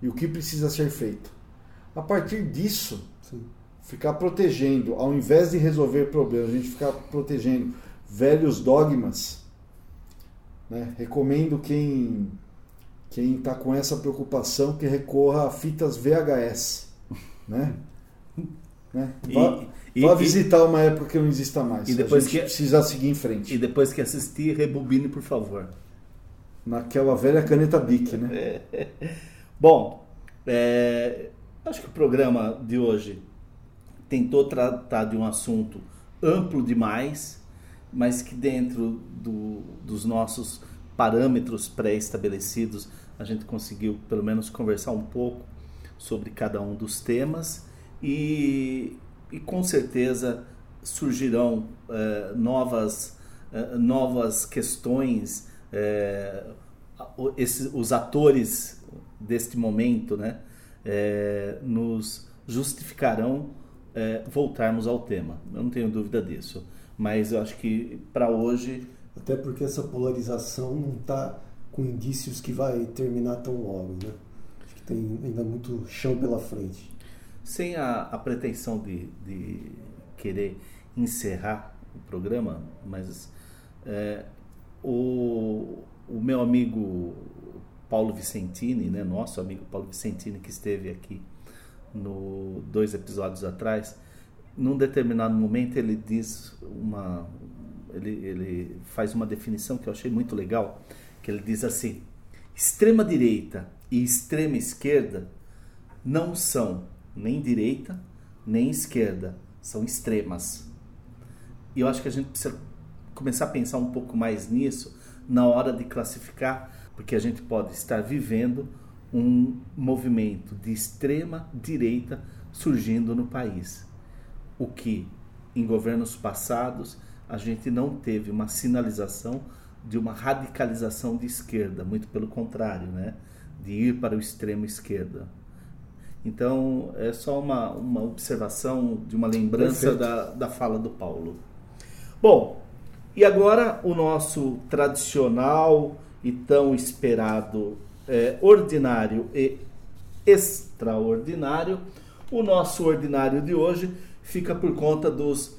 e o que precisa ser feito. A partir disso, Sim. ficar protegendo, ao invés de resolver problemas, a gente ficar protegendo velhos dogmas. Né? Recomendo quem quem está com essa preocupação que recorra a fitas VHS, né? Né? Vá, e- vá e- visitar uma época que não exista mais. E depois a gente que- precisa seguir em frente. E depois que assistir, rebobine, por favor. Naquela velha caneta Bic, né? Bom, é, acho que o programa de hoje tentou tratar de um assunto amplo demais, mas que dentro do- dos nossos parâmetros pré-estabelecidos a gente conseguiu pelo menos conversar um pouco sobre cada um dos temas e, e com certeza surgirão eh, novas, eh, novas questões, o- esses- os atores deste momento né, eh, nos justificarão eh, voltarmos ao tema. Eu não tenho dúvida disso. Mas eu acho que para hoje Até porque essa polarização não está com indícios que vai terminar tão logo, né? Acho que tem ainda muito chão pela frente. sem a, a pretensão de, de querer encerrar o programa, mas é, o, o meu amigo Paulo Vicentini, né, nosso amigo Paulo Vicentini, que esteve aqui no dois episódios atrás, num determinado momento ele diz uma ele, ele faz uma definição que eu achei muito legal, que ele diz assim: extrema direita e extrema esquerda não são nem direita nem esquerda, são extremas. E eu acho que a gente precisa começar a pensar um pouco mais nisso na hora de classificar, porque a gente pode estar vivendo um movimento de extrema direita surgindo no país. O que em governos passados a gente não teve uma sinalização de uma radicalização de esquerda, muito pelo contrário, né? de ir para o extremo esquerda. Então, é só uma, uma observação de uma lembrança Perfeito. da, da fala do Paulo. Bom, e agora o nosso tradicional e tão esperado é, ordinário e extraordinário. O nosso ordinário de hoje fica por conta dos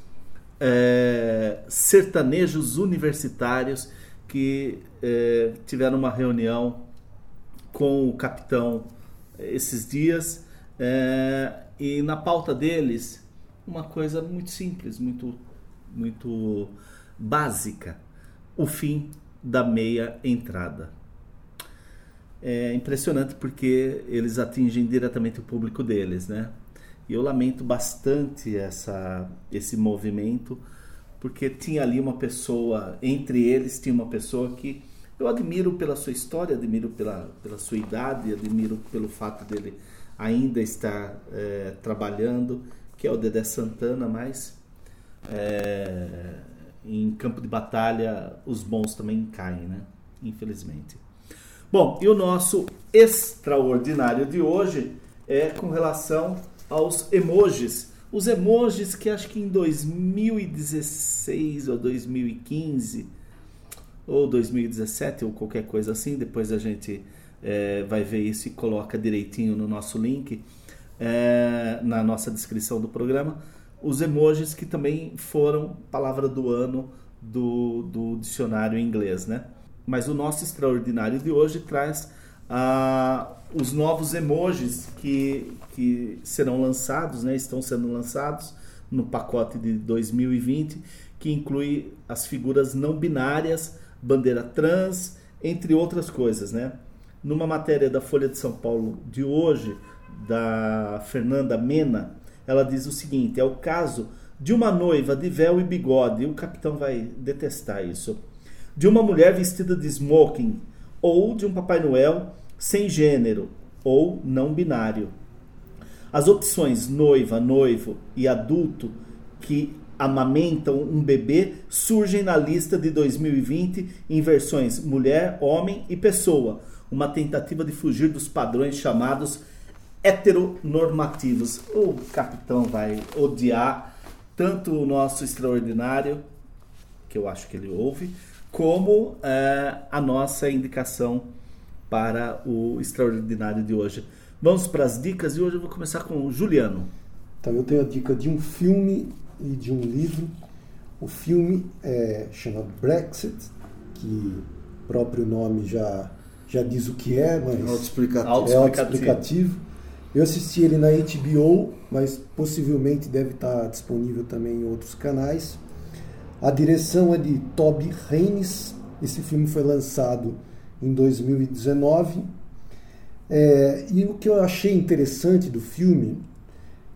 é, sertanejos universitários que é, tiveram uma reunião com o capitão esses dias é, e na pauta deles uma coisa muito simples, muito, muito básica: o fim da meia entrada. É impressionante porque eles atingem diretamente o público deles, né? E eu lamento bastante essa, esse movimento, porque tinha ali uma pessoa, entre eles tinha uma pessoa que eu admiro pela sua história, admiro pela, pela sua idade, admiro pelo fato dele ainda estar é, trabalhando, que é o Dedé Santana, mas é, em campo de batalha os bons também caem, né? Infelizmente. Bom, e o nosso extraordinário de hoje é com relação aos emojis. Os emojis que acho que em 2016 ou 2015 ou 2017 ou qualquer coisa assim, depois a gente é, vai ver isso e coloca direitinho no nosso link, é, na nossa descrição do programa, os emojis que também foram palavra do ano do, do dicionário inglês, né? Mas o nosso extraordinário de hoje traz ah, os novos emojis que, que serão lançados, né? Estão sendo lançados no pacote de 2020, que inclui as figuras não binárias, bandeira trans, entre outras coisas, né? Numa matéria da Folha de São Paulo de hoje, da Fernanda Mena, ela diz o seguinte: é o caso de uma noiva de véu e bigode, e o capitão vai detestar isso, de uma mulher vestida de smoking, ou de um Papai Noel sem gênero, ou não binário. As opções noiva, noivo e adulto que amamentam um bebê surgem na lista de 2020 em versões mulher, homem e pessoa, uma tentativa de fugir dos padrões chamados heteronormativos. O capitão vai odiar tanto o nosso extraordinário, que eu acho que ele ouve, como eh, a nossa indicação para o extraordinário de hoje. Vamos para as dicas e hoje eu vou começar com o Juliano. Então eu tenho a dica de um filme e de um livro. O filme é, chama Brexit, que o próprio nome já, já diz o que é, mas Autoexplicativo. Auto- é autoexplicativo. Eu assisti ele na HBO, mas possivelmente deve estar disponível também em outros canais. A direção é de Toby Haynes. Esse filme foi lançado em 2019. É, e o que eu achei interessante do filme,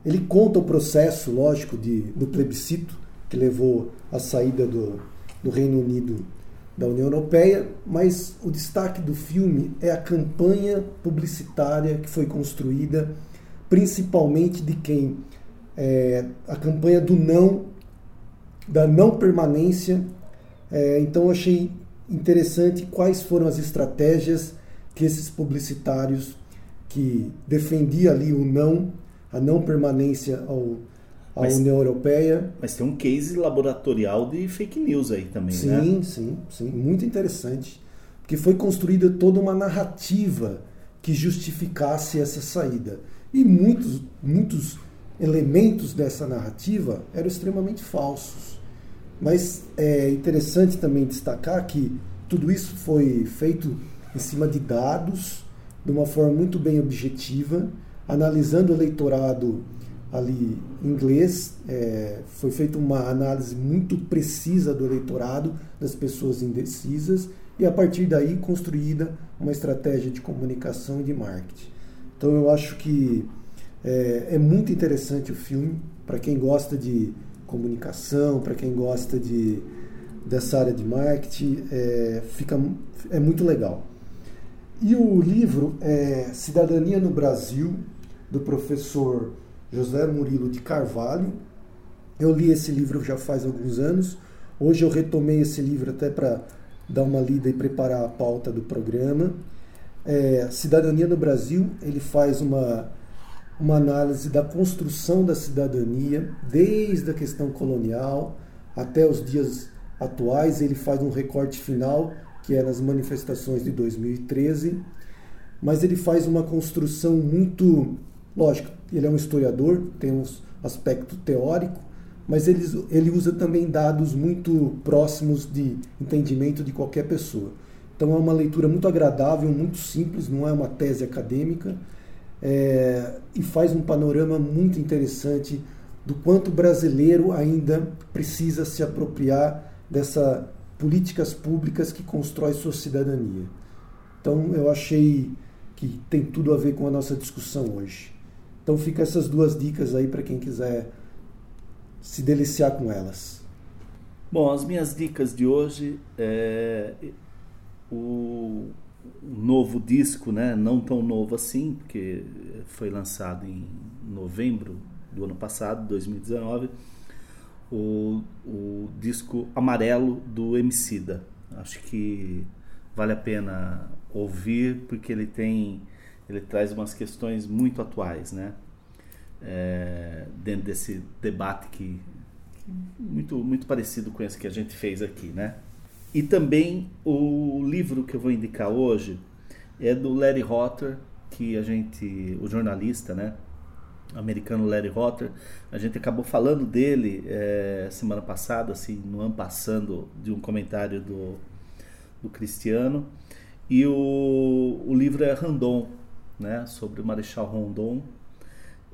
ele conta o processo, lógico, de, do plebiscito que levou à saída do, do Reino Unido da União Europeia, mas o destaque do filme é a campanha publicitária que foi construída, principalmente de quem é, a campanha do não, da não permanência. É, então eu achei interessante quais foram as estratégias que esses publicitários que defendiam ali o não, a não permanência ao, à mas, União Europeia. Mas tem um case laboratorial de fake news aí também, sim, né? Sim, sim, sim. Muito interessante. Porque foi construída toda uma narrativa que justificasse essa saída. E muitos, muitos elementos dessa narrativa eram extremamente falsos. Mas é interessante também destacar que tudo isso foi feito em cima de dados, de uma forma muito bem objetiva, analisando o eleitorado ali inglês, é, foi feita uma análise muito precisa do eleitorado, das pessoas indecisas, e a partir daí construída uma estratégia de comunicação e de marketing. Então eu acho que é, é muito interessante o filme, para quem gosta de comunicação, para quem gosta de, dessa área de marketing, é, fica, é muito legal. E o livro é Cidadania no Brasil, do professor José Murilo de Carvalho. Eu li esse livro já faz alguns anos. Hoje eu retomei esse livro até para dar uma lida e preparar a pauta do programa. É, Cidadania no Brasil, ele faz uma, uma análise da construção da cidadania, desde a questão colonial até os dias atuais. Ele faz um recorte final, que é nas manifestações de 2013, mas ele faz uma construção muito Lógico, ele é um historiador, tem um aspecto teórico, mas ele, ele usa também dados muito próximos de entendimento de qualquer pessoa. Então é uma leitura muito agradável, muito simples, não é uma tese acadêmica, é, e faz um panorama muito interessante do quanto o brasileiro ainda precisa se apropriar dessas políticas públicas que constrói sua cidadania. Então eu achei que tem tudo a ver com a nossa discussão hoje. Então fica essas duas dicas aí para quem quiser se deliciar com elas. Bom, as minhas dicas de hoje é o novo disco, né? Não tão novo assim, porque foi lançado em novembro do ano passado, 2019, o, o disco Amarelo do Emicida. Acho que vale a pena ouvir porque ele tem ele traz umas questões muito atuais, né? É, dentro desse debate que, muito muito parecido com esse que a gente fez aqui, né? E também o livro que eu vou indicar hoje é do Larry Hotter, que a gente, o jornalista, né? americano Larry Hotter, a gente acabou falando dele é, semana passada, assim, no ano passando de um comentário do, do Cristiano. E o, o livro é Randon, né, sobre o Marechal Rondon.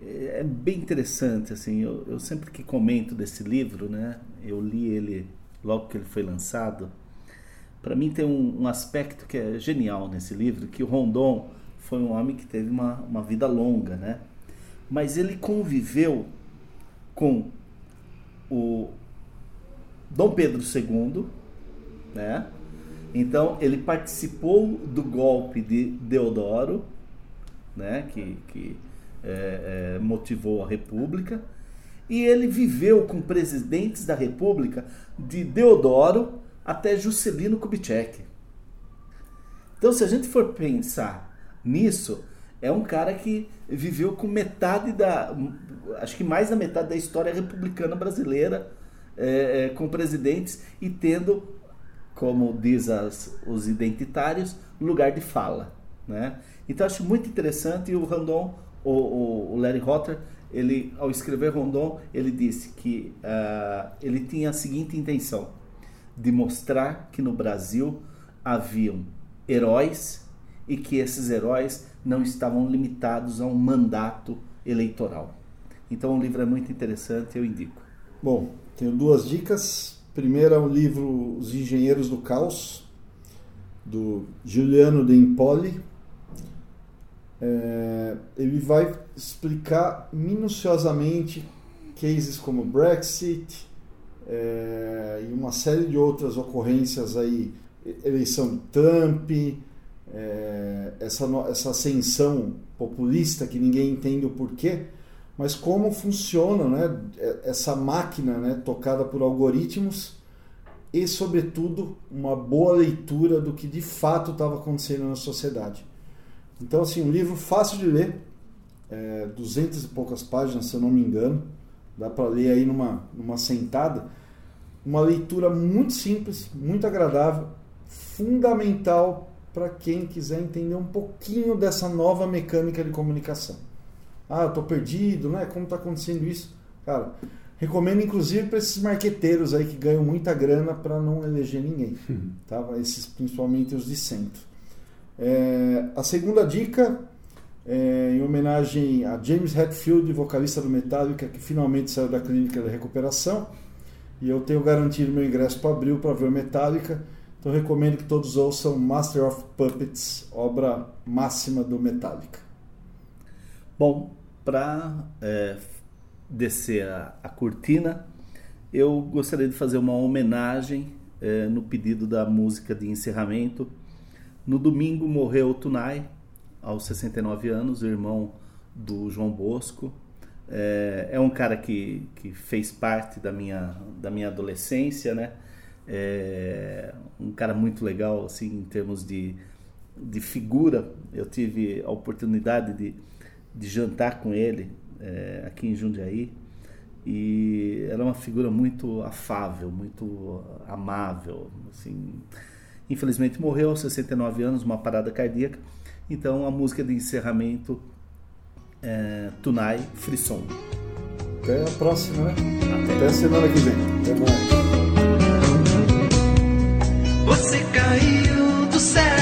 É bem interessante, assim, eu, eu, sempre que comento desse livro, né, eu li ele logo que ele foi lançado. Para mim tem um, um, aspecto que é genial nesse livro, que o Rondon foi um homem que teve uma, uma vida longa, né, mas ele conviveu com o Dom Pedro II, né? Então ele participou do golpe de Deodoro, né, que, que é, é, motivou a República, e ele viveu com presidentes da República de Deodoro até Juscelino Kubitschek. Então, se a gente for pensar nisso, é um cara que viveu com metade da, acho que mais da metade da história republicana brasileira, é, é, com presidentes e tendo, como diz os identitários, lugar de fala, né? Então acho muito interessante e o Randon, o, o, o Larry Hotter, ele ao escrever Rondon, ele disse que uh, ele tinha a seguinte intenção: de mostrar que no Brasil haviam heróis e que esses heróis não estavam limitados a um mandato eleitoral. Então o livro é muito interessante, eu indico. Bom, tenho duas dicas. Primeiro é o livro Os Engenheiros do Caos, do Giuliano De Impoli. É, ele vai explicar minuciosamente cases como Brexit é, e uma série de outras ocorrências aí, eleição de Trump, é, essa, essa ascensão populista que ninguém entende o porquê, mas como funciona né, essa máquina né, tocada por algoritmos e, sobretudo, uma boa leitura do que de fato estava acontecendo na sociedade. Então, assim, um livro fácil de ler, é, 200 e poucas páginas, se eu não me engano, dá para ler aí numa, numa sentada. Uma leitura muito simples, muito agradável, fundamental para quem quiser entender um pouquinho dessa nova mecânica de comunicação. Ah, eu tô perdido, né? Como tá acontecendo isso? Cara, recomendo inclusive para esses marqueteiros aí que ganham muita grana para não eleger ninguém, uhum. tá? Esses principalmente os de centro. É, a segunda dica é em homenagem a James Hetfield, vocalista do Metallica, que finalmente saiu da clínica de recuperação. E eu tenho garantido meu ingresso para abril para ver o Metallica. Então recomendo que todos ouçam Master of Puppets, obra máxima do Metallica. Bom, para é, descer a, a, cortina, eu gostaria de fazer uma homenagem é, no pedido da música de encerramento. No domingo morreu Tunai, aos 69 anos, o irmão do João Bosco. É, é um cara que, que fez parte da minha, da minha adolescência, né? É um cara muito legal, assim, em termos de, de figura. Eu tive a oportunidade de de jantar com ele é, aqui em Jundiaí e era uma figura muito afável, muito amável, assim. Infelizmente morreu aos 69 anos, uma parada cardíaca. Então a música de encerramento é Tunai Frisson. Até a próxima, né? Até, Até a semana que vem. Até mais. Você caiu do céu